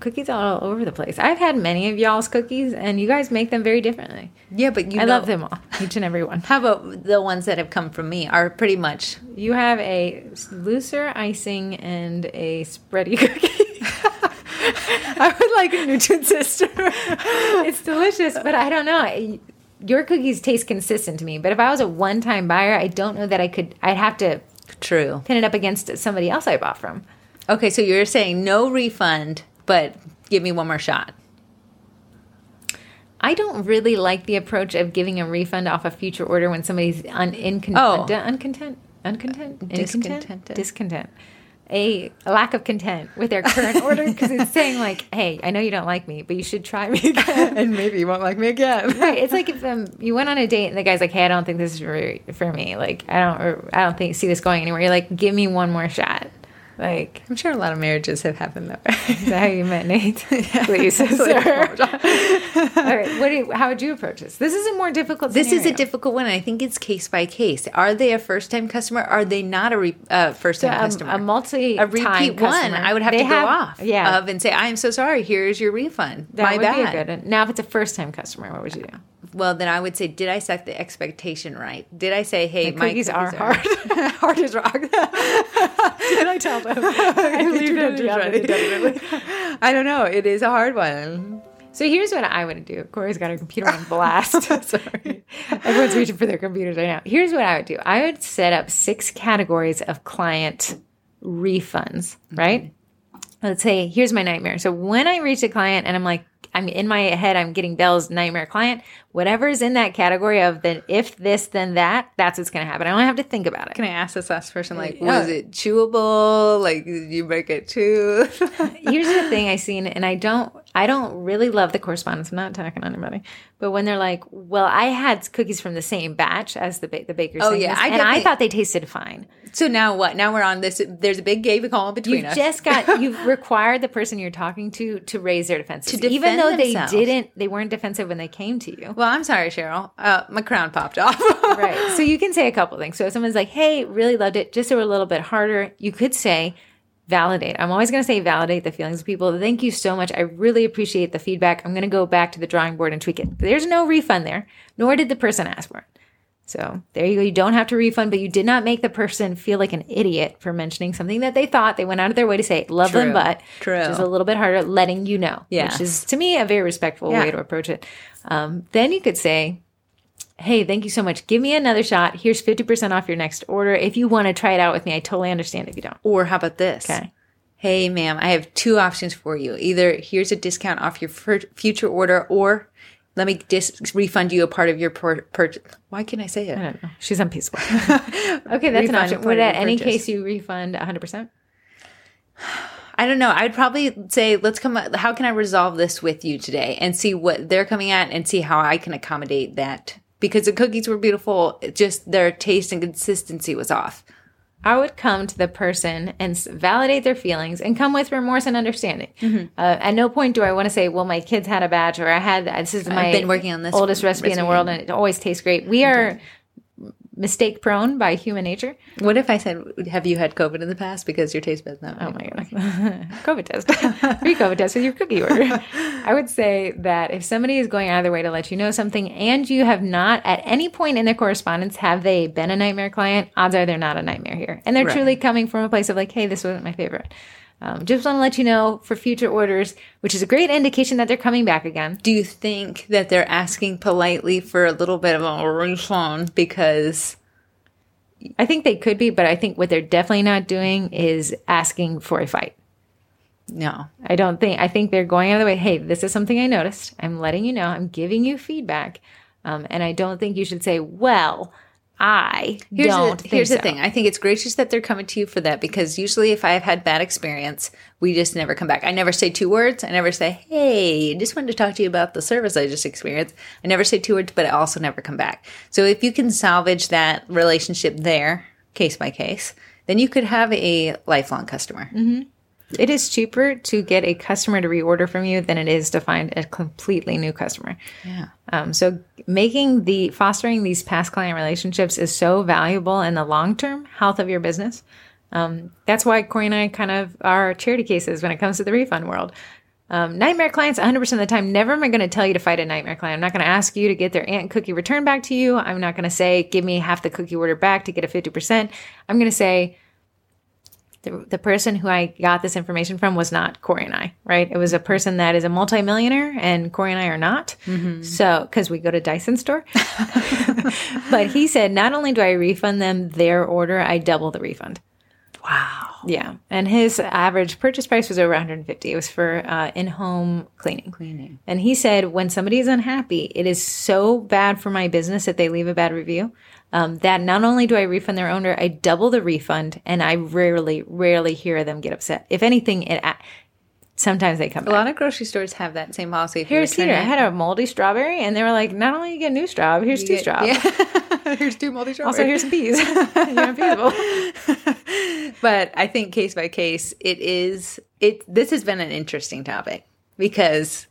Cookies all over the place. I've had many of y'all's cookies, and you guys make them very differently. Yeah, but you I know- love them all, each and every one. How about the ones that have come from me are pretty much You have a looser icing and a spready cookie. I would like a Nutri-Sister. it's delicious, but I don't know. Your cookies taste consistent to me, but if I was a one-time buyer, I don't know that I could. I'd have to true. pin it up against somebody else I bought from. Okay, so you're saying no refund, but give me one more shot. I don't really like the approach of giving a refund off a future order when somebody's un- incon- Oh. un- uncontent, uncontent, Discontented. Incontent? discontent, a, a lack of content with their current order because it's saying like, "Hey, I know you don't like me, but you should try me again." and maybe you won't like me again. right? It's like if um, you went on a date and the guy's like, "Hey, I don't think this is for, for me. Like, I don't, I don't think see this going anywhere." You're like, "Give me one more shot." Like, I'm sure a lot of marriages have happened that way. is that how you met Nate? Please, sir. All right. What do you, how would you approach this? This is a more difficult. This is a difficult one. I think it's case by case. Are they a first time customer? Are they not a re- uh, first time a, customer? a multi a repeat one, I would have They to go off Yeah, of and say, "I am so sorry. Here's your refund. that My would bad." be a good. one. Now, if it's a first time customer, what would you do? Well, then I would say, "Did I set the expectation right? Did I say, hey, The my cookies are hard? hard as rock." Did I tell them? I leave them to Definitely. I don't know. It is a hard one. So here's what I would do. Corey's got her computer on blast. Sorry. Everyone's reaching for their computers right now. Here's what I would do. I would set up six categories of client refunds, right? Mm-hmm. Let's say, here's my nightmare. So when I reach a client and I'm like, I'm in my head, I'm getting Bell's nightmare client, whatever's in that category of the if this, then that, that's what's going to happen. I don't have to think about it. Can I ask this last person? Like, Yeah. was it chewable? Like, did you break it too? Here's the thing I seen, and I don't, I don't really love the correspondence. I'm not talking to anybody, but when they're like, "Well, I had cookies from the same batch as the ba- the baker's," Oh, yeah, I and I thought they tasted fine. so now what? Now we're on this. There's a big of call between us. You've us. just got you've required the person you're talking to to raise their defenses, To even though themselves. they didn't, they weren't defensive when they came to you. well, I'm sorry, Cheryl. Uh, my crown popped off. right. So you can say a couple things. So if someone's like, "Hey, really loved it," just so a little bit harder, you could say, "Validate." I'm always going to say validate the feelings of people. Thank you so much. I really appreciate the feedback. I'm going to go back to the drawing board and tweak it. There's no refund there, nor did the person ask for it. So there you go. You don't have to refund, but you did not make the person feel like an idiot for mentioning something that they thought they went out of their way to say. Love them, but True. Which is a little bit harder, letting you know. Yeah. Which is to me a very respectful Yeah. way to approach it. Um, then you could say, hey, thank you so much. Give me another shot. Here's 50% off your next order. If you want to try it out with me, I totally understand if you don't. Or how about this? Okay. Hey, ma'am, I have two options for you. Either here's a discount off your future order, or let me dis- refund you a part of your per- purchase. Why can't I say it? I don't know. She's unpeaceful. okay, that's an option. Would at any purchase. case you refund 100%? I don't know. I'd probably say, let's come. How can I resolve this with you today, and see what they're coming at, and see how I can accommodate that. Because the cookies were beautiful, just their taste and consistency was off. I would come to the person and validate their feelings and come with remorse and understanding. Mm-hmm. Uh, at no point do I want to say, "Well, my kids had a batch," or "I had this is my been working on this oldest recipe, in the world, and it always tastes great." We are mistake prone by human nature. What if I said, "Have you had COVID in the past?" Because your taste buds not. Oh my god, COVID test, free COVID test with your cookie order. I would say that if somebody is going out of their way to let you know something, and you have not at any point in their correspondence have they been a nightmare client, odds are they're not a nightmare here, and they're Right. truly coming from a place of like, hey, this wasn't my favorite. Um, just want to let you know for future orders, which is a great indication that they're coming back again. Do you think that they're asking politely for a little bit of a refund because I think they could be, but I think what they're definitely not doing is asking for a fight. no? I don't think, I think they're going out of the way. Hey, this is something I noticed. I'm letting you know. I'm giving you feedback. Um, and I don't think you should say, well, I Here's, don't the, here's the so." thing. I think it's gracious that they're coming to you for that because usually if I've had bad experience, we just never come back. I never say two words. I never say, "Hey, I just wanted to talk to you about the service I just experienced." I never say two words, but I also never come back. So if you can salvage that relationship there, case by case, then you could have a lifelong customer. Mm-hmm. It is cheaper to get a customer to reorder from you than it is to find a completely new customer. Yeah. Um, so making the fostering these past client relationships is so valuable in the long term health of your business. Um, that's why Corey and I kind of are charity cases when it comes to the refund world. Um, nightmare clients, 100% of the time, never am I going to tell you to fight a nightmare client. I'm not going to ask you to get their aunt cookie returned back to you. I'm not going to say, give me half the cookie order back to get a 50%. I'm going to say, the, the person who I got this information from was not Corey and I, right? It was a person that is a multimillionaire, and Corey and I are not. So, because we go to Dyson store. but he said, not only do I refund them their order, I double the refund. Wow. Yeah. And his average purchase price was over 150. It was for uh, in home cleaning. Cleaning. And he said, when somebody is unhappy, it is so bad for my business that they leave a bad review. Um, that not only do I refund their owner, I double the refund, and I rarely, rarely hear them get upset. If anything, it sometimes they come A back. lot of grocery stores have that same policy. Here's Cedar. I had a moldy strawberry, and they were like, not only you get a new straw, but here's two get- straws. Yeah. Here's two multi Also, here's some peas. But I think case by case, it is it. This has been an interesting topic because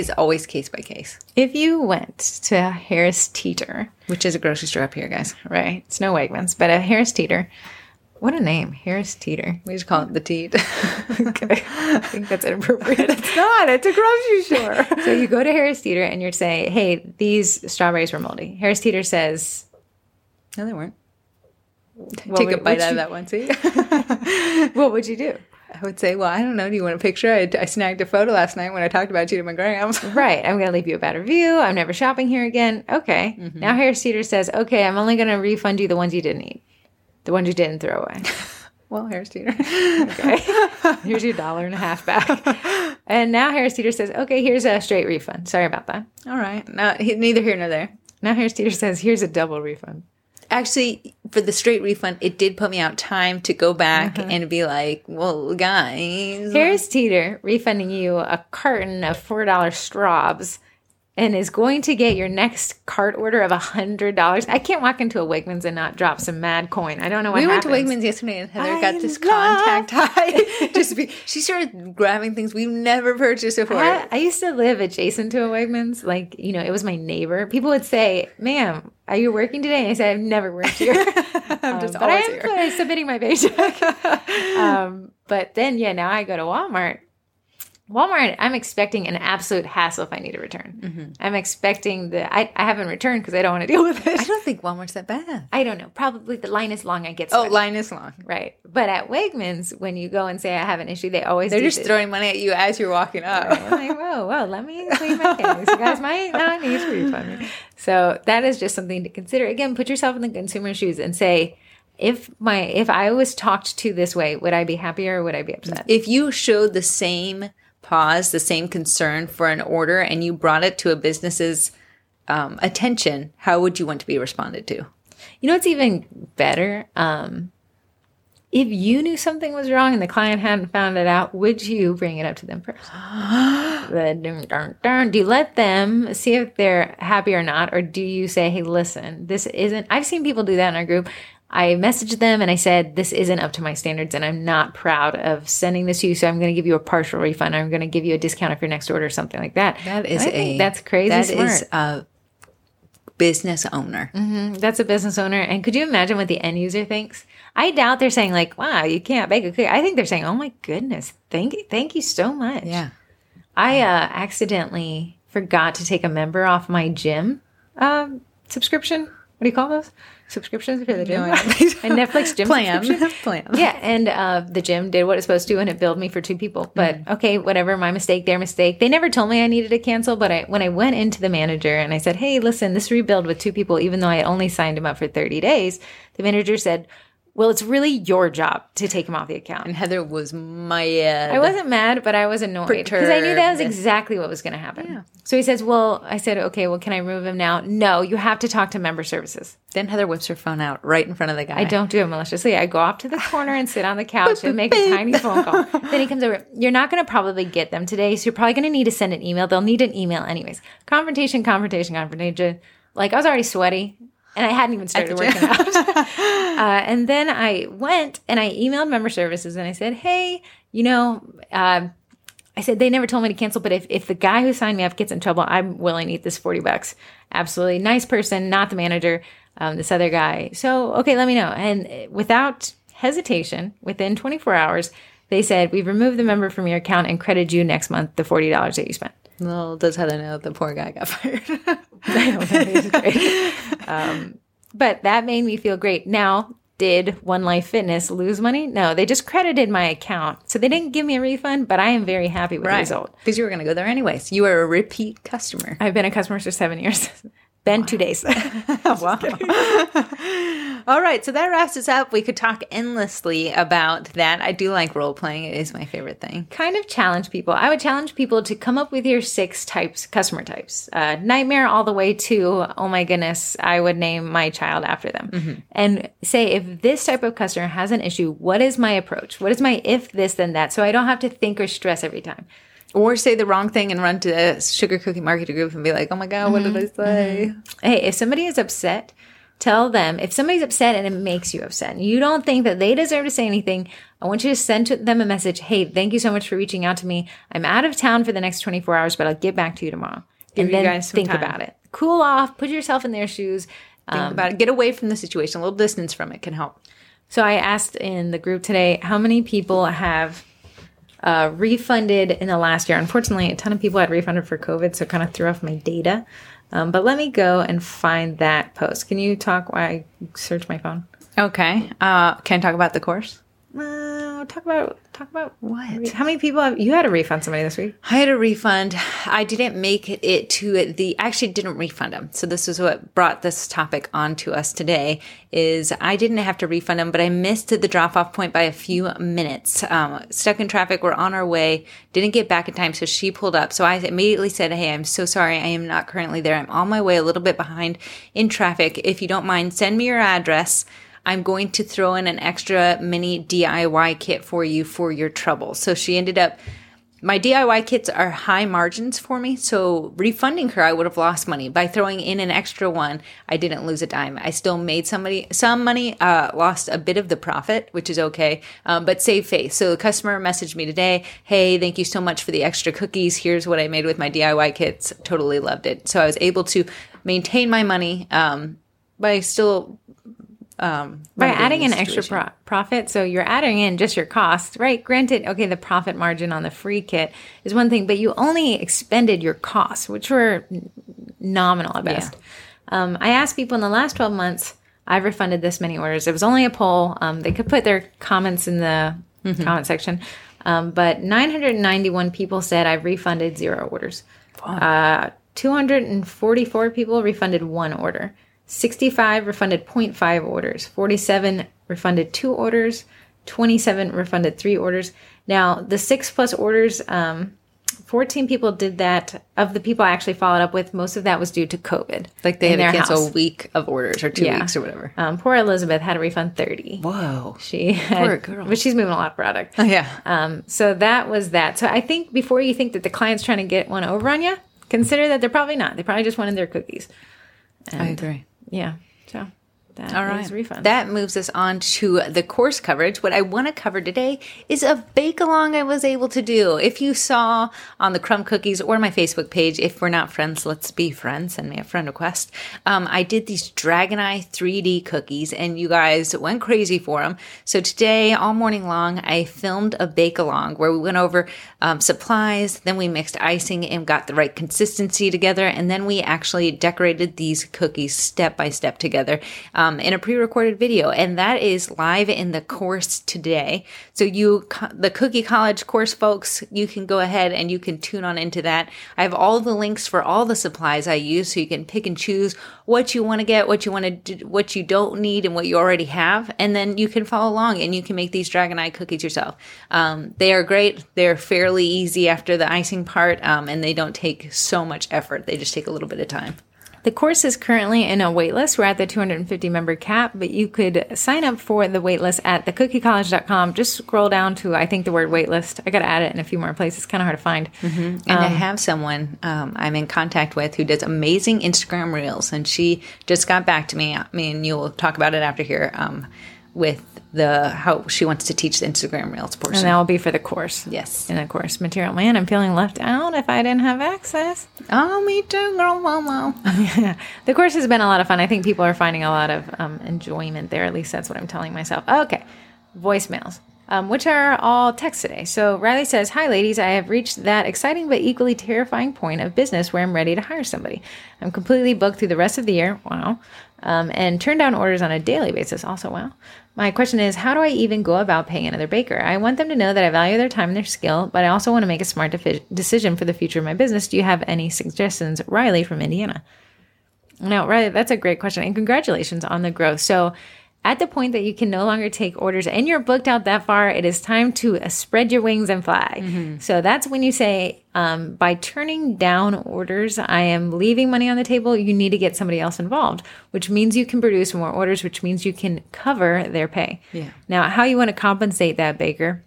it's always case by case, If you went to Harris Teeter, which is a grocery store up here, guys. right? It's no Wegmans, but a Harris Teeter. What a name, Harris Teeter. We just call it the teat. Okay. I think that's inappropriate. it's not. It's a grocery store. so you go to Harris Teeter and you're saying, hey, these strawberries were moldy. Harris Teeter says, no, they weren't. what Take would- a bite out of that one, see? What would you do? I would say, well, I don't know. Do you want a picture? I, I snagged a photo last night when I talked about you to my grams. Right. I'm going to leave you a bad review. I'm never shopping here again. Okay. Mm-hmm. Now Harris Teeter says, okay, I'm only going to refund you the ones you didn't eat, the ones you didn't throw away. well, Harris Teeter. Okay. here's your dollar and a half back. And now Harris Teeter says, okay, here's a straight refund. Sorry about that. All right. Not, neither here nor there. Now Harris Teeter says, here's a double refund. Actually, for the straight refund, it did put me out time to go back uh-huh. and be like, well, guys. Harris Teeter refunding you a carton of $4 straws and is going to get your next cart order of $100. I can't walk into a Wegmans and not drop some mad coin. I don't know what we went to happens. Wegmans yesterday and Heather I got this contact high. Just be, she started grabbing things we've never purchased before. I, I used to live adjacent to a Wegmans. Like, you know, it was my neighbor. People would say, ma'am, are you working today? And I said, I've never worked here. I'm just Um, but I am here. submitting my paycheck. um, but then, yeah, now I go to Walmart Walmart, I'm expecting an absolute hassle if I need a return. Mm-hmm. I'm expecting the I, I haven't returned because I don't want to deal with it. I don't think Walmart's that bad. I don't know. Probably the line is long. I get Oh, line is long. right. But at Wegmans, when you go and say I have an issue, they always They're just this. throwing money at you as you're walking up. I'm like, whoa, whoa, let me clean my case. You guys might not need to refund me. So that is just something to consider. Again, put yourself in the consumer's shoes and say, if my if I was talked to this way, would I be happier or would I be upset? If you showed the same pause, the same concern for an order, and you brought it to a business's um, attention, how would you want to be responded to? You know it's even better? Um, if you knew something was wrong and the client hadn't found it out, would you bring it up to them first? The dun, dun, dun. Do you let them see if they're happy or not? Or do you say, hey, listen, this isn't, I've seen people do that in our group. I messaged them and I said, this isn't up to my standards and I'm not proud of sending this to you. So I'm going to give you a partial refund. I'm going to give you a discount if your next order or something like that. That is a that's crazy That smart. is a business owner. That's a business owner. And could you imagine what the end user thinks? I doubt they're saying like, wow, you can't bake a cookie. I think they're saying, oh my goodness, thank you, thank you so much. Yeah. I uh, accidentally forgot to take a member off my gym um, subscription. What do you call those? Subscriptions for the gym? No, and Netflix gym Plan. Plan. Yeah, and uh, the gym did what it's supposed to, and it billed me for two people. But okay, whatever, my mistake, their mistake. They never told me I needed to cancel. But I, when I went into the manager and I said, "Hey, listen, this rebuild with two people, even though I only signed him up for thirty days," the manager said, "Well, it's really your job to take him off the account." And Heather was mad. I wasn't mad, but I was annoyed because I knew that was exactly what was going to happen. So he says, "Well," I said, "Okay, well, can I remove him now?" No, you have to talk to member services. Then Heather whips her phone out right in front of the guy. I don't do it maliciously. I go off to the corner and sit on the couch and make a tiny phone call. Then he comes over. You're not going to probably get them today, so you're probably going to need to send an email. They'll need an email anyways. Confrontation, confrontation, confrontation. Like I was already sweaty. And I hadn't even started working out. uh, and then I went and I emailed member services and I said, hey, you know, uh, I said they never told me to cancel, but if, if the guy who signed me up gets in trouble, I'm willing to eat this 40 bucks. Absolutely. Nice person, not the manager, um, this other guy. So, okay, let me know. And without hesitation, within 24 hours, they said, we've removed the member from your account and credited you next month the $40 that you spent. Little does Heather know the poor guy got fired. I know, that is great. um, but that made me feel great. Now, did One Life Fitness lose money? No, they just credited my account. So they didn't give me a refund, but I am very happy with the result. Because you were going to go there anyways. You are a repeat customer. I've been a customer for seven years. Been two days. wow. All right. So that wraps us up. We could talk endlessly about that. I do like role playing, it is my favorite thing. kind of challenge people. I would challenge people to come up with your six types, customer types, uh, nightmare all the way to, oh my goodness, I would name my child after them. Mm-hmm. And say, if this type of customer has an issue, what is my approach? What is my if this, then that? So I don't have to think or stress every time. Or say the wrong thing and run to the sugar cookie marketing group and be like, oh my God, what did mm-hmm. I say? Mm-hmm. Hey, if somebody is upset, tell them. If somebody's upset and it makes you upset and you don't think that they deserve to say anything, I want you to send to them a message. Hey, thank you so much for reaching out to me. I'm out of town for the next 24 hours, but I'll get back to you tomorrow. Give and you then guys think time. about it. Cool off, put yourself in their shoes. Think Um, about it. Get away from the situation. A little distance from it can help. So I asked in the group today how many people have uh, refunded in the last year. Unfortunately, a ton of people had refunded for COVID, so it kind of threw off my data. Um, but let me go and find that post. Can you talk while I search my phone? Okay. Uh, can I talk about the course? Uh, talk about talk about What? How many people have you had to refund somebody this week? I had a refund. I didn't make it to the. Actually, didn't refund them. So this is what brought this topic onto us today. Is I didn't have to refund them, but I missed the drop off point by a few minutes. Um, stuck in traffic. We're on our way. Didn't get back in time, so she pulled up. So I immediately said, "Hey, I'm so sorry. I am not currently there. I'm on my way, a little bit behind in traffic. If you don't mind, send me your address." I'm going to throw in an extra mini DIY kit for you for your trouble. So she ended up my DIY kits are high margins for me, so refunding her, I would have lost money. By throwing in an extra one, I didn't lose a dime. I still made somebody some money, uh, lost a bit of the profit, which is okay, um, but save face. So the customer messaged me today, "Hey, thank you so much for the extra cookies. Here's what I made with my DIY kits. Totally loved it." So I was able to maintain my money, um, I still um, by adding an extra pro- profit. So you're adding in just your cost right? Granted okay the profit margin on the free kit is one thing but you only expended your costs which were nominal at best. Um, i asked people in the last 12 months i've refunded this many orders. It was only a poll. Um, they could put their comments in the comment section. Um, but 991 people said i've refunded zero orders. Uh, 244 people refunded one order 65 refunded 0.5 orders 47 refunded two orders 27 refunded three orders now the six plus orders um, 14 people did that of the people i actually followed up with most of that was due to covid Like they had to cancel house. a week of orders or two Yeah. weeks or whatever. um, poor elizabeth had to refund 30 Whoa. she had, Poor girl. but she's moving a lot of product Yeah. um, so that was that. So I think before you think that the client's trying to get one over on you, consider that they're probably not. They probably just wanted their cookies. I agree. Yeah. So that All right. refund. That moves us on to the course coverage. What I want to cover today is a bake along I was able to do. If you saw on the Crumb Cookies or my Facebook page, if we're not friends, let's be friends. Send me a friend request. Um, I did these Dragon Eye 3D cookies and you guys went crazy for them. So today, all morning long, I filmed a bake along where we went over um, supplies, then we mixed icing and got the right consistency together, and then we actually decorated these cookies step by step together um, in a pre-recorded video, and that is live in the course today. So you, the Cookie College course folks, you can go ahead and you can tune on into that. I have all the links for all the supplies I use, so you can pick and choose what you want to get, what you want to, what you don't need, and what you already have, and then you can follow along and you can make these Dragon Eye cookies yourself. Um, they are great. They're fairly easy after the icing part, um, and they don't take so much effort. They just take a little bit of time. The course is currently in a waitlist. We're at the 250 member cap, but you could sign up for the waitlist at thecookiecollege.com. Just scroll down to, I think, the word waitlist. I got to add it in a few more places. It's kind of hard to find. And I have someone um, I'm in contact with who does amazing Instagram reels, and she just got back to me. I mean, you'll talk about it after here um, with the how she wants to teach the Instagram reels portion. And that will be for the course. yes. In the course material. Man, I'm feeling left out if I didn't have access. Oh, me too, girl, Momo. The course has been a lot of fun. I think people are finding a lot of um, enjoyment there. At least that's what I'm telling myself. Okay, voicemails, um, which are all text today. So Riley says, "Hi, ladies. I have reached that exciting but equally terrifying point of business where I'm ready to hire somebody. I'm completely booked through the rest of the year. Wow." Um, and turn down orders on a daily basis. Also, wow. My question is, how do I even go about paying another baker? I want them to know that I value their time and their skill, but I also want to make a smart defi- decision for the future of my business. Do you have any suggestions, Riley from Indiana? No, Riley, That's a great question. And congratulations on the growth. So, at the point that you can no longer take orders and you're booked out that far, it is time to uh, spread your wings and fly. So, that's when you say, um, by turning down orders, I am leaving money on the table. You need to get somebody else involved, which means you can produce more orders, which means you can cover their pay. Yeah. Now, how you want to compensate that baker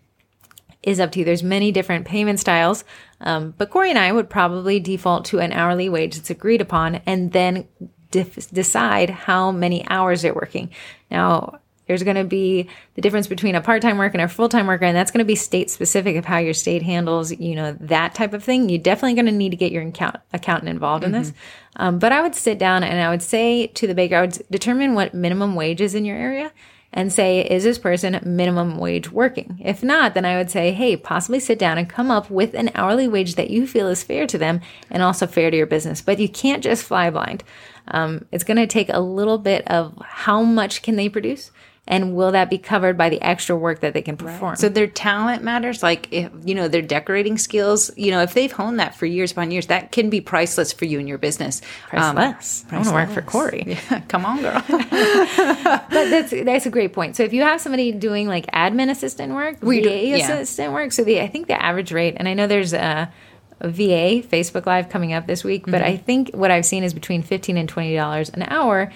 is up to you. There's many different payment styles, um, but Corey and I would probably default to an hourly wage that's agreed upon, and then def- decide how many hours they're working. Now, there's going to be the difference between a part-time worker and a full-time worker, and that's going to be state specific of how your state handles, you know, that type of thing. You're definitely going to need to get your account- accountant involved in this. Um, but I would sit down and I would say to the baker, I would determine what minimum wage is in your area and say, is this person minimum wage working? If not, then I would say, hey, possibly sit down and come up with an hourly wage that you feel is fair to them and also fair to your business. But you can't just fly blind. Um, it's going to take a little bit of how much can they produce and will that be covered by the extra work that they can perform? So their talent matters. Like, if, you know, their decorating skills, you know, if they've honed that for years upon years, that can be priceless for you and your business. Um, Priceless. I want to work for Corey. Yeah, come on, girl. but that's that's a great point. So if you have somebody doing like admin assistant work, We do- VA yeah. assistant work, so the I think the average rate, and I know there's a, a VA Facebook Live coming up this week, but Mm-hmm. I think what I've seen is between fifteen and twenty dollars an hour.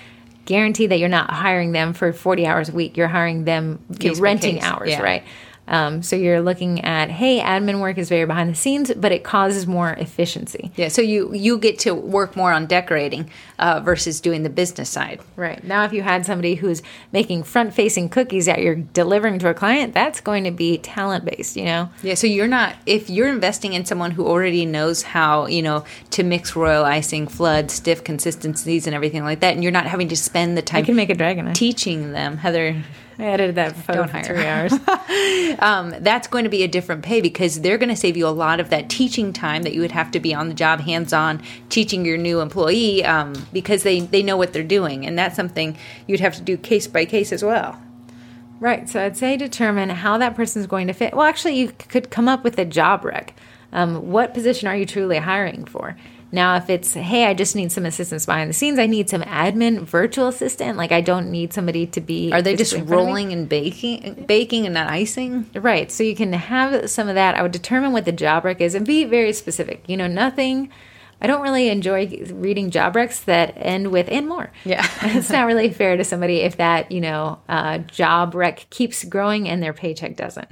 Guarantee that you're not hiring them for forty hours a week. You're hiring them. You're renting case, hours, yeah. right? Um, so you're looking at, hey, admin work is very behind the scenes, but it causes more efficiency. Yeah, so you you get to work more on decorating uh, versus doing the business side. Right. Now, if you had somebody who's making front facing cookies that you're delivering to a client, that's going to be talent based, you know? Yeah, so you're not, if you're investing in someone who already knows how, you know, to mix royal icing, flood, stiff consistencies, and everything like that, and you're not having to spend the time I can make a dragon. teaching them, Heather. I edited that photo for hire. three hours. um, that's going to be a different pay because they're going to save you a lot of that teaching time that you would have to be on the job, hands on, teaching your new employee um, because they, they know what they're doing. And that's something you'd have to do case by case as well. Right. So I'd say determine how that person's going to fit. Well, actually, you could come up with a job rec. Um, what position are you truly hiring for? Now, if it's, hey, I just need some assistance behind the scenes, I need some admin virtual assistant. Like, I don't need somebody to be. Are they just physically in front of me. rolling and baking, baking and not icing? Right. So you can have some of that. I would determine what the job rec is and be very specific. You know, nothing. I don't really enjoy reading job recs that end with and more. Yeah. it's not really fair to somebody if that, you know, uh, job rec keeps growing and their paycheck doesn't.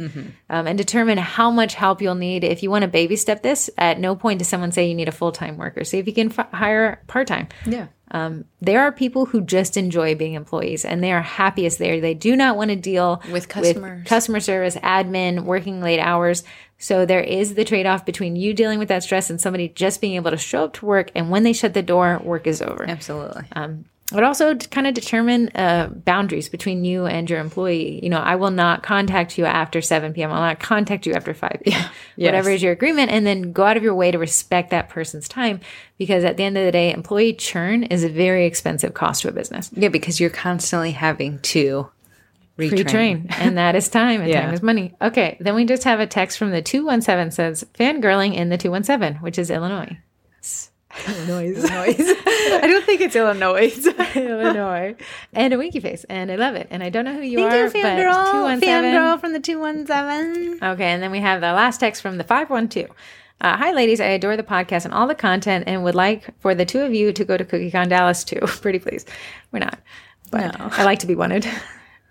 Um, and determine how much help you'll need. If you want to baby step this, at no point does someone say you need a full time worker. See if you can f- hire part time. Yeah. Um, there are people who just enjoy being employees and they are happiest there. They do not want to deal With customers. customer service, admin, working late hours. So there is the trade off between you dealing with that stress and somebody just being able to show up to work. And when they shut the door, work is over. Absolutely. Um, but also to kind of determine uh, boundaries between you and your employee. You know, I will not contact you after 7 p.m. I'll not contact you after 5 p.m. Whatever is your agreement. And then go out of your way to respect that person's time because at the end of the day, employee churn is a very expensive cost to a business. yeah, because you're constantly having to retrain. Retrain. and that is time and Yeah. time is money. Okay. Then we just have a text from the 217 says fangirling in the 217, which is Illinois. Illinois. Illinois. I don't think it's Illinois. Illinois. And a winky face. And I love it. And I don't know who you Thank are, you, but fangirl. 217. Fangirl from the 217. Okay, and then we have the last text from the 512. Uh, Hi, ladies. I adore the podcast and all the content and would like for the two of you to go to CookieCon Dallas too. Pretty please. We're not, but No. I like to be wanted.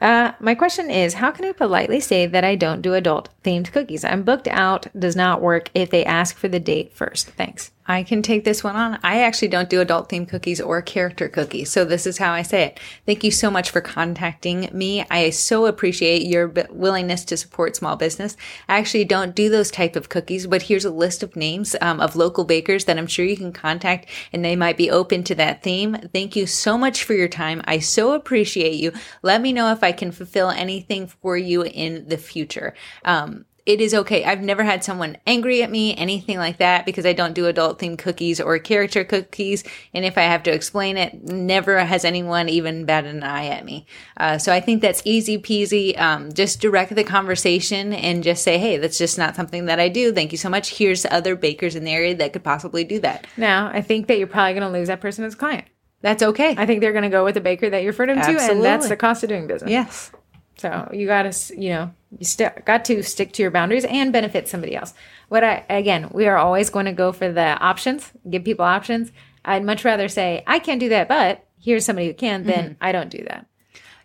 Uh, my question is How can I politely say that I don't do adult themed cookies? I'm booked out, does not work if they ask for the date first. Thanks. I can take this one on. I actually don't do adult themed cookies or character cookies. So this is how I say it. Thank you so much for contacting me. I so appreciate your willingness to support small business. I actually don't do those type of cookies, but here's a list of names um, of local bakers that I'm sure you can contact and they might be open to that theme. Thank you so much for your time. I so appreciate you. Let me know if I can fulfill anything for you in the future. Um, it is okay. I've never had someone angry at me, anything like that, because I don't do adult themed cookies or character cookies. And if I have to explain it, never has anyone even batted an eye at me. Uh, so I think that's easy peasy. Um, just direct the conversation and just say, hey, that's just not something that I do. Thank you so much. Here's other bakers in the area that could possibly do that. Now, I think that you're probably going to lose that person as a client. That's okay. I think they're going to go with the baker that you referred them to, and that's the cost of doing business. yes. So you got to, you know, you st- got to stick to your boundaries and benefit somebody else. What I again, we are always going to go for the options, give people options. I'd much rather say I can't do that, but here's somebody who can. Than I don't do that.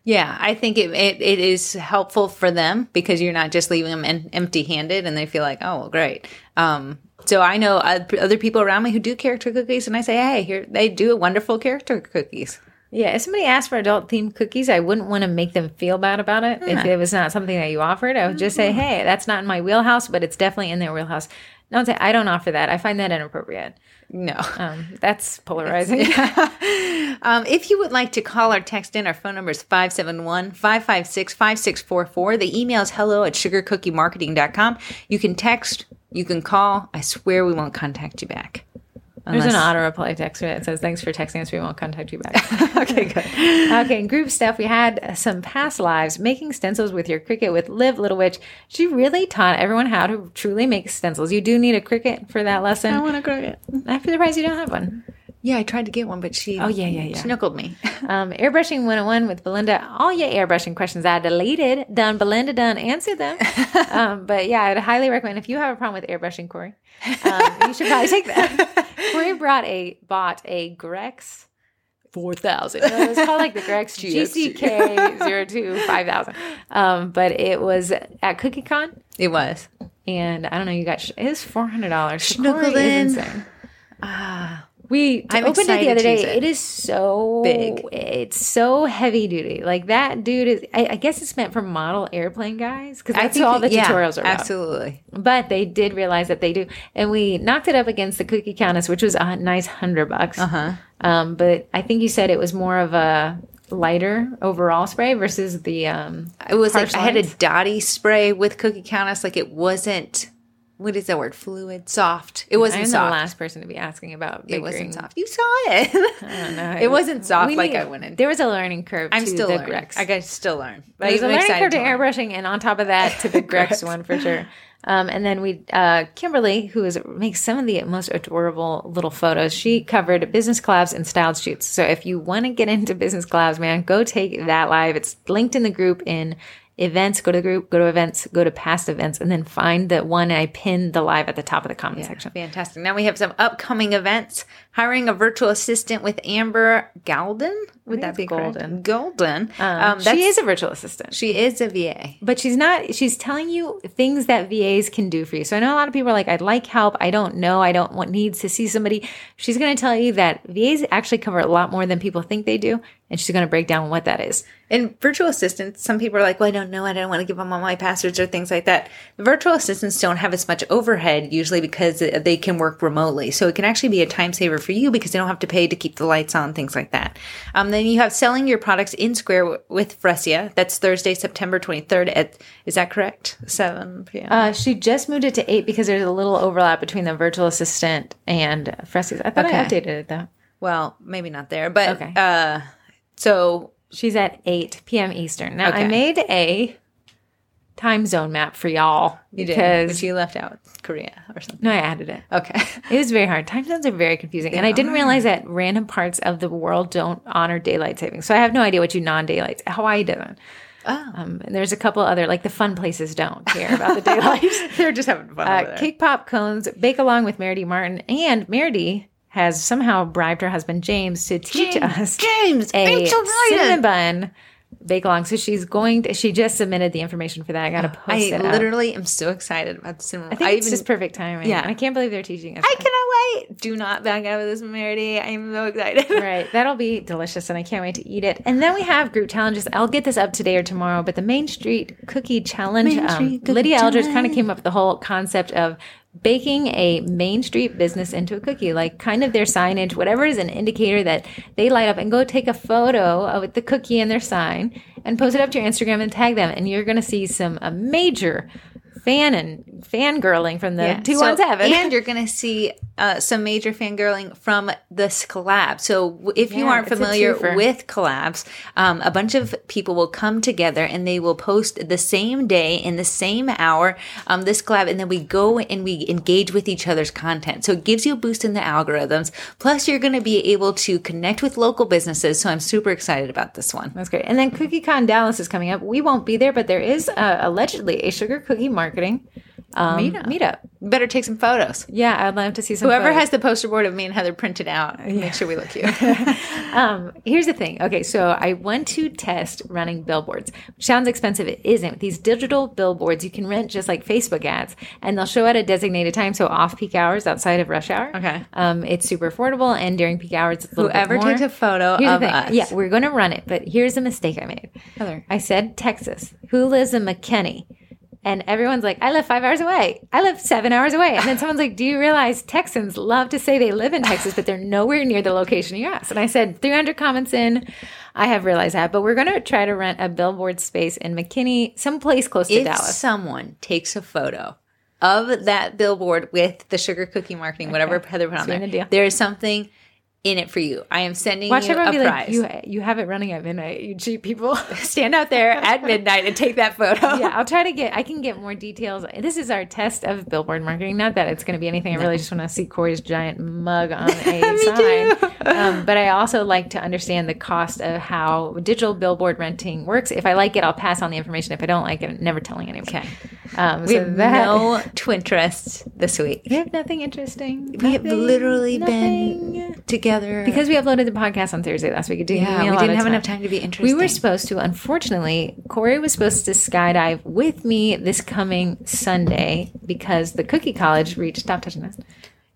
Yeah, I think it, it, it is helpful for them because you're not just leaving them en- empty handed and they feel like, oh, well, great. Um, so I know other people around me who do character cookies and I say, hey, here, they do wonderful character cookies. Yeah, if somebody asked for adult themed cookies, I wouldn't want to make them feel bad about it. If it was not something that you offered, I would just say, "Hey, that's not in my wheelhouse, but it's definitely in their wheelhouse." Don't say I don't offer that. I find that inappropriate. No. Um, that's polarizing. Um, if you would like to call or text in, our phone number is 571 556 5644. The email is hello at sugarcookiemarketing.com. You can text, you can call. I swear we won't contact you back. There's an auto reply text that says, "Thanks for texting us. We won't contact you back." okay, good. Okay, in group stuff, we had some past lives making stencils with your Cricut with Liv Little Witch. She really taught everyone how to truly make stencils. You do need a Cricut for that lesson. I want a it. I'm surprised you don't have one. Yeah, I tried to get one, but she Oh, yeah, yeah, yeah. she knuckled me. Um, airbrushing 101 with Belinda. All your airbrushing questions I deleted, done, Belinda done, answered them. um, but yeah, I would highly recommend if you have a problem with airbrushing, Corey, um, you should probably take that. Corey brought a bought a Grex four thousand. It was called like the Grex GCK 02 5000. Um, but it was at CookieCon. It was. And I don't know, you got, it was $400. Snuggled in. is insane. We I'm opened it the other day. it. it is so Big. It's so heavy duty. Like that dude is. I, I guess it's meant for model airplane guys because that's all the yeah, tutorials are about. Absolutely. But they did realize that they do, and we knocked it up against the Cookie Countess, which was a nice hundred bucks. Uh huh. Um, but I think you said it was more of a lighter overall spray versus the um. It was like Harsh I had a dotty spray with Cookie Countess. Like it wasn't. What is that word? Fluid, soft. It wasn't I'm the last person to be asking about. it wasn't soft. You saw it. I don't know. it wasn't soft like need- I wanted. There was a learning curve. I'm to still the learning. Grex. I got still learn. But There's a I'm learning curve to to airbrushing, and on top of that, to the Grex Grex. one for sure. Um, and then we, uh, Kimberly, who is makes some of the most adorable little photos. She covered business collabs and styled shoots. So if you want to get into business collabs, man, go take that live. It's linked in the group in events. Go to the group, go to events, go to past events, and then find the one I pinned the live at the top of the comment section. Fantastic. Now we have some upcoming events. Hiring a virtual assistant with Amber Galden. Would that be correct? Golden. Golden. Um, she is a virtual assistant. She is a VA. but she's not she's telling you things that VAs can do for you. So I know a lot of people are like, I'd like help. I don't know. I don't want needs to see somebody. She's gonna tell you that VAs actually cover a lot more than people think they do. And she's gonna break down what that is. And virtual assistants, some people are like, well, I don't know. I don't want to give them all my passwords or things like that. The virtual assistants don't have as much overhead usually because they can work remotely. So it can actually be a time saver for you because they don't have to pay to keep the lights on, things like that. Um, then you have selling your products in Square w- with Fresia. That's Thursday, September 23rd at, is that correct? 7 p.m. Uh, she just moved it to eight because there's a little overlap between the virtual assistant and Fressy's. I thought I updated it though. well, maybe not there, but, Okay. uh, so She's at 8 p.m. Eastern. Now, I made a time zone map for y'all you did, because but you left out Korea or something. no, I added it. Okay. It was very hard. Time zones are very confusing. and I didn't realize that random parts of the world don't honor daylight savings. So I have no idea what you non daylight. Hawaii doesn't. Oh. Um, and there's a couple other, like the fun places don't care about the daylight. They're just having fun over uh, there. cake pop cones, bake along with Meredy Martin. And Meredy has somehow bribed her husband James to teach us James, a cinnamon bun bake along. So she's going to, she just submitted the information for that. I got to post I it. up. literally am so excited about the cinema. I think it's just perfect timing. Yeah. And I can't believe they're teaching us. I that. cannot wait. Do not back out of this, Merity. I am so excited. Right. That'll be delicious and I can't wait to eat it. And then we have group challenges. I'll get this up today or tomorrow, but the Main Street Cookie Challenge. Main um, Cookie Lydia Eldridge kind of came up with the whole concept of baking a Main Street business into a cookie, like kind of their signage, whatever is an indicator that they light up and go take a photo of the cookie and their sign and post it up to your Instagram and tag them. And you're going to see some a major fan and fangirling from the two So- on seven. And you're going to see uh, some major fangirling from this collab. So if you aren't familiar with collabs, um, a bunch of people will come together and they will post the same day in the same hour um, this collab, and then we go and we engage with each other's content. So it gives you a boost in the algorithms. Plus, you're going to be able to connect with local businesses. So I'm super excited about this one. That's great. And then CookieCon Dallas is coming up. We won't be there, but there is uh, allegedly a sugar cookie marketing um, Meetup. meetup. Better take some photos. Yeah, I'd love to see some. Whoever photos. has the poster board of me and Heather printed out, make sure we look cute. Um, here's the thing. Okay, so I went to test running billboards, which sounds expensive. It isn't. These digital billboards you can rent just like Facebook ads, and they'll show at a designated time, so off peak hours outside of rush hour. Okay. Um, it's super affordable, and during peak hours, it's a little bit Whoever takes a photo Here's of us. Yeah, we're going to run it, but here's a mistake I made. Heather. I said Texas. Who lives in McKinney? And everyone's like, I live five hours away. I live seven hours away. And then someone's like, Do you realize Texans love to say they live in Texas, but they're nowhere near the location you asked? And I said, 300 comments in. I have realized that, but we're going to try to rent a billboard space in McKinney, someplace close to if Dallas. someone takes a photo of that billboard with the sugar cookie marketing, whatever Heather put on Sweeten there, the there is something in it for you. I am sending Watch you a be prize. like, you, you have it running at midnight, you cheap people. Stand out there at midnight and take that photo. yeah, I'll try to get. I can get more details. This is our test of billboard marketing. Not that it's going to be anything. I really just want to see Corey's giant mug on a sign. Um, but I also like to understand the cost of how digital billboard renting works. If I like it, I'll pass on the information. If I don't like it, I'm never telling anyone. Okay. Um, We so have that no Twinterest this week. we have nothing interesting. We have literally nothing. been together because we uploaded the podcast on Thursday last week. It didn't yeah, we didn't have time. enough time to be interesting. We were supposed to, unfortunately, Corey was supposed to skydive with me this coming Sunday because the Cookie College reached. Stop touching this.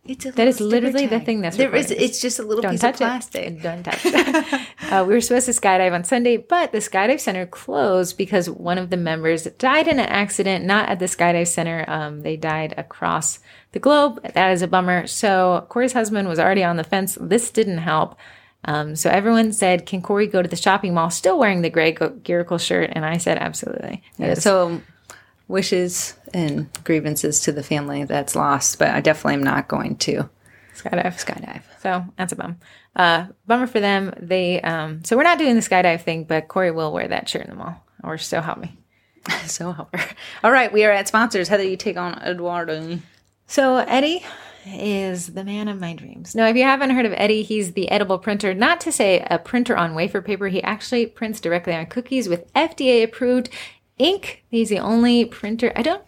It's a That is literally the thing that's there is. It's just a little Don't piece touch of plastic. it. Don't touch it. uh, we were supposed to skydive on Sunday, but the skydive center closed because one of the members died in an accident, not at the skydive center. Um, they died across the globe. That is a bummer. So Corey's husband was already on the fence. This didn't help. Um, so everyone said, "Can Corey go to the shopping mall still wearing the gray Go- Giracle shirt?" And I said, "Absolutely." So, wishes and grievances to the family that's lost, but I definitely am not going to skydive. skydive. So that's a bum. Uh, bummer for them. They um, so we're not doing the skydive thing, but Corey will wear that shirt in the mall, or so help me. So help her. All right, we are at sponsors. Heather, do you take on Eduardo. So Eddie is the man of my dreams. Now, if you haven't heard of Eddie, he's the edible printer. Not to say a printer on wafer paper. He actually prints directly on cookies with FDA approved ink. He's the only printer. I don't.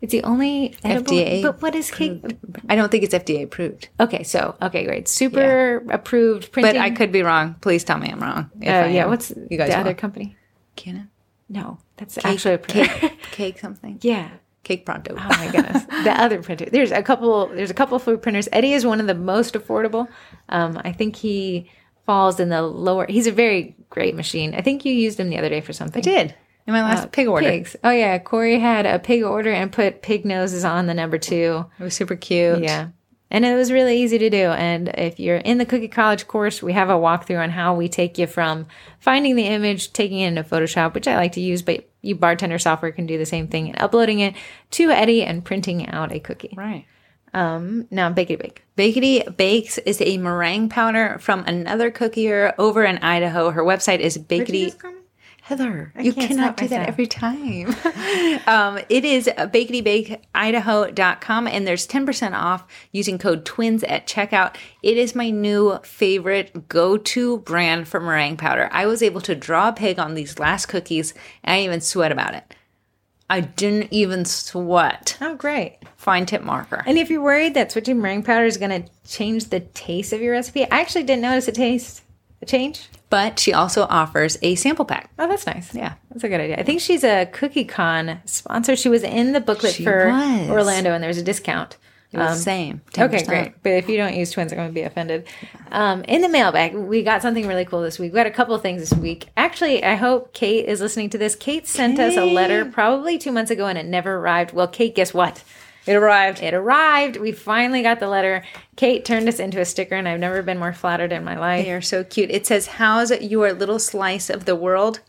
It's the only edible, FDA But what is cake? I don't think it's FDA approved, Okay, so okay, great, super approved printing. but I could be wrong. Please tell me I'm wrong. if Uh, I yeah, am. what's you guys the will. other company? Canon? No, that's actually a printer. Cake, cake something. yeah. Cake pronto. Oh my goodness. the other printer. There's a couple there's a couple food printers. Eddie is one of the most affordable. Um, I think he falls in the lower he's a very great machine. I think you used him the other day for something. I did in my last pig order. Pigs. Oh yeah. Corey had a pig order and put pig noses on the number two. It was super cute. Yeah. And it was really easy to do. And if you're in the Cookie College course, we have a walkthrough on how we take you from finding the image, taking it into Photoshop, which I like to use, but you bartender software can do the same thing, and uploading it to Eddie and printing out a cookie. Right. Um, now Bakey Bake. Bakety Bakes is a meringue powder from another cookier over in Idaho. Her website is Bakety. Heather, you cannot do that every time. um, it is baketybakeidaho.com and there's 10% off using code TWINS at checkout. It is my new favorite go to brand for meringue powder. I was able to draw a pig on these last cookies and I didn't even sweat about it. I didn't even sweat. Oh, great. Fine tip marker. And if you're worried that switching meringue powder is going to change the taste of your recipe, I actually didn't notice a taste a change. But she also offers a sample pack. Oh, that's nice. Yeah. That's a good idea. I think she's a Cookie Con sponsor. She was in the booklet She for was. Orlando, and there was a discount. The same. Okay, 10%. great. But if you don't use twins, I'm going to be offended. Um, in the mailbag, we got something really cool this week. We got a couple of things this week. Actually, I hope Kate is listening to this. Kate sent us a letter probably two months ago and it never arrived. Well, Kate, guess what? It arrived. It arrived. We finally got the letter. Kate turned us into a sticker, and I've never been more flattered in my life. They are so cute. It says, How's your little slice of the world?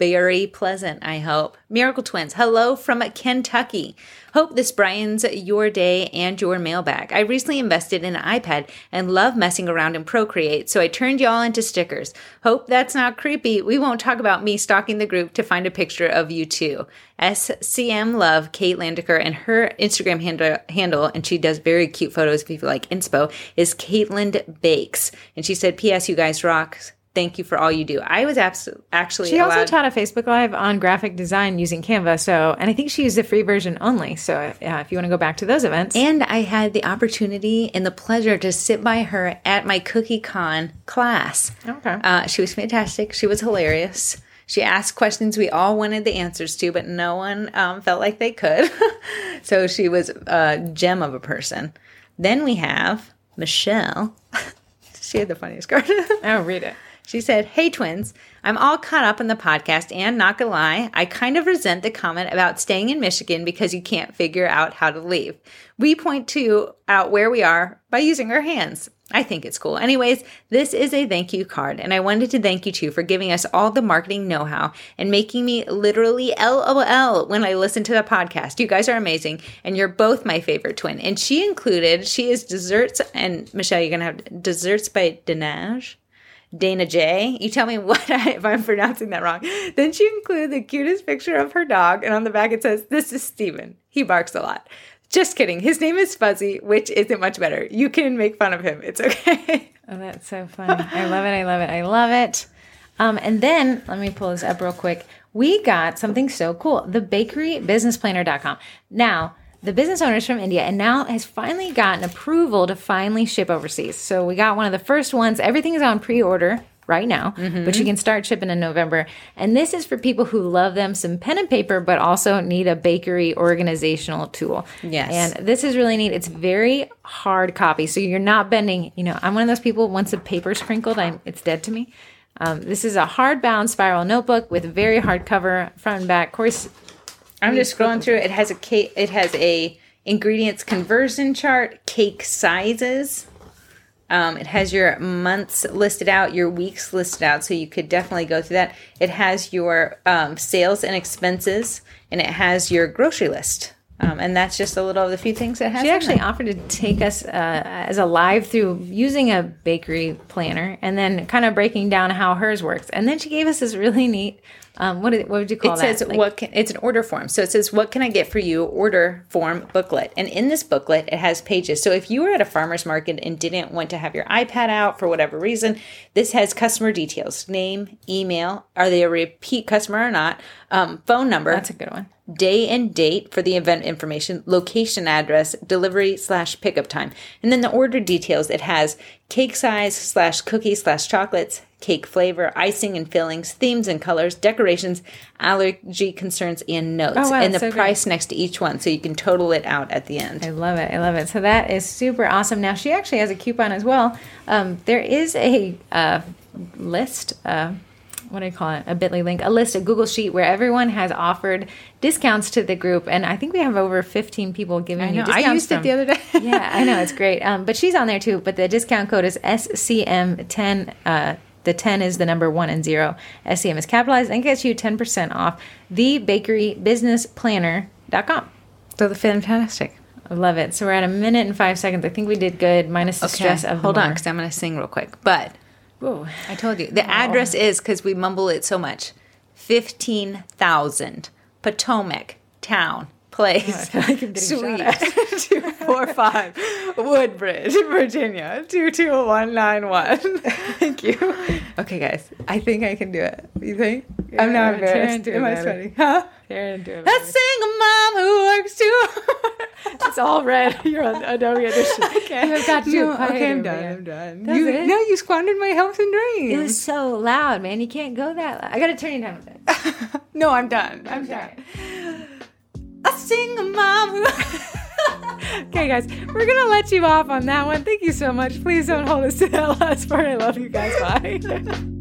Very pleasant, I hope. Miracle Twins, hello from Kentucky. Hope this brightens your day and your mailbag. I recently invested in an iPad and love messing around in Procreate, so I turned y'all into stickers. Hope that's not creepy. We won't talk about me stalking the group to find a picture of you too. SCM Love, Kate Landiker, and her Instagram handle, handle, and she does very cute photos if you like inspo, is Caitlin Bakes. And she said, P.S. You guys rock. Thank you for all you do. I was absolutely actually She also taught a Facebook Live on graphic design using Canva. So, and I think she used the free version only. So, uh, if you want to go back to those events, And I had the opportunity and the pleasure to sit by her at my Cookie Con class. Okay. Uh, she was fantastic. She was hilarious. She asked questions we all wanted the answers to, but no one um, felt like they could. so she was a gem of a person. Then we have Michelle. she had the funniest card. oh, read it. She said, Hey, twins, I'm all caught up in the podcast, and not gonna lie, I kind of resent the comment about staying in Michigan because you can't figure out how to leave. We point to out where we are by using our hands. I think it's cool. Anyways, this is a thank you card, and I wanted to thank you too for giving us all the marketing know how and making me literally LOL when I listen to the podcast. You guys are amazing, and you're both my favorite twin. And she included, she is desserts, and Michelle, you're gonna have desserts by Denage. Dana J. You tell me what I, if I'm pronouncing that wrong. Then she included the cutest picture of her dog, and on the back it says, "This is Steven. He barks a lot." Just kidding. His name is Fuzzy, which isn't much better. You can make fun of him. It's okay. Oh, that's so funny. I love it. I love it. I love it. Um, and then let me pull this up real quick. We got something so cool the bakerybusinessplanner.com. Now, the business owners from India and now has finally gotten approval to finally ship overseas. So we got one of the first ones. Everything is on pre order right now, mm-hmm. but you can start shipping in November. And this is for people who love them some pen and paper, but also need a bakery organizational tool. Yes. And this is really neat. It's very hard copy. So you're not bending, you know, I'm one of those people, once the paper's crinkled, I'm, it's dead to me. Um, this is a hardbound spiral notebook with very hard cover, front and back. Of course, I'm just scrolling through. It has a cake. It has a ingredients conversion chart, cake sizes. Um, it has your months listed out, your weeks listed out, so you could definitely go through that. It has your um, sales and expenses, and it has your grocery list. Um, and that's just a little of the few things that has. She actually offered to take us uh, as a live through using a bakery planner and then kind of breaking down how hers works. And then she gave us this really neat um, what, what would you call it that? It says like, what can, it's an order form. So it says what can I get for you order form booklet. And in this booklet it has pages. So if you were at a farmer's market and didn't want to have your iPad out for whatever reason, this has customer details, name, email, are they a repeat customer or not, um, phone number. That's a good one day and date for the event information, location address, delivery slash pickup time. And then the order details, it has cake size slash cookie slash chocolates, cake flavor, icing and fillings, themes and colors, decorations, allergy concerns, and notes. Oh, wow, and the so price great. next to each one. So you can total it out at the end. I love it. I love it. So that is super awesome. Now, she actually has a coupon as well. Um, there is a uh, list. Uh, what do I call it? A Bitly link, a list, a Google sheet where everyone has offered discounts to the group, and I think we have over 15 people giving I know, discounts. I used from, it the other day. yeah, I know it's great. Um, but she's on there too. But the discount code is SCM10. Uh, the 10 is the number one and zero. SCM is capitalized and gets you 10% off. TheBakeryBusinessPlanner.com. So the fantastic. I love it. So we're at a minute and five seconds. I think we did good, minus the okay. stress of. Hold on, because I'm going to sing real quick. But Whoa. I told you. The address is because we mumble it so much 15,000 Potomac Town Place. Oh, Suite 245 Woodbridge, Virginia 22191. Thank you. Okay, guys. I think I can do it. You think? I'm not embarrassed. Am I sweating? Huh? Let's sing a mom who works too it's all red. You're on Adobe Audition. Okay. You have got to no, Okay, I'm done. I'm done. you, it? No, you squandered my hopes and dreams. It was so loud, man. You can't go that loud. I got to turn you down a bit. no, I'm done. I'm done. A mom who... okay, guys, we're gonna let you off on that one. Thank you so much. Please don't hold us to that last part. I love you guys. Bye.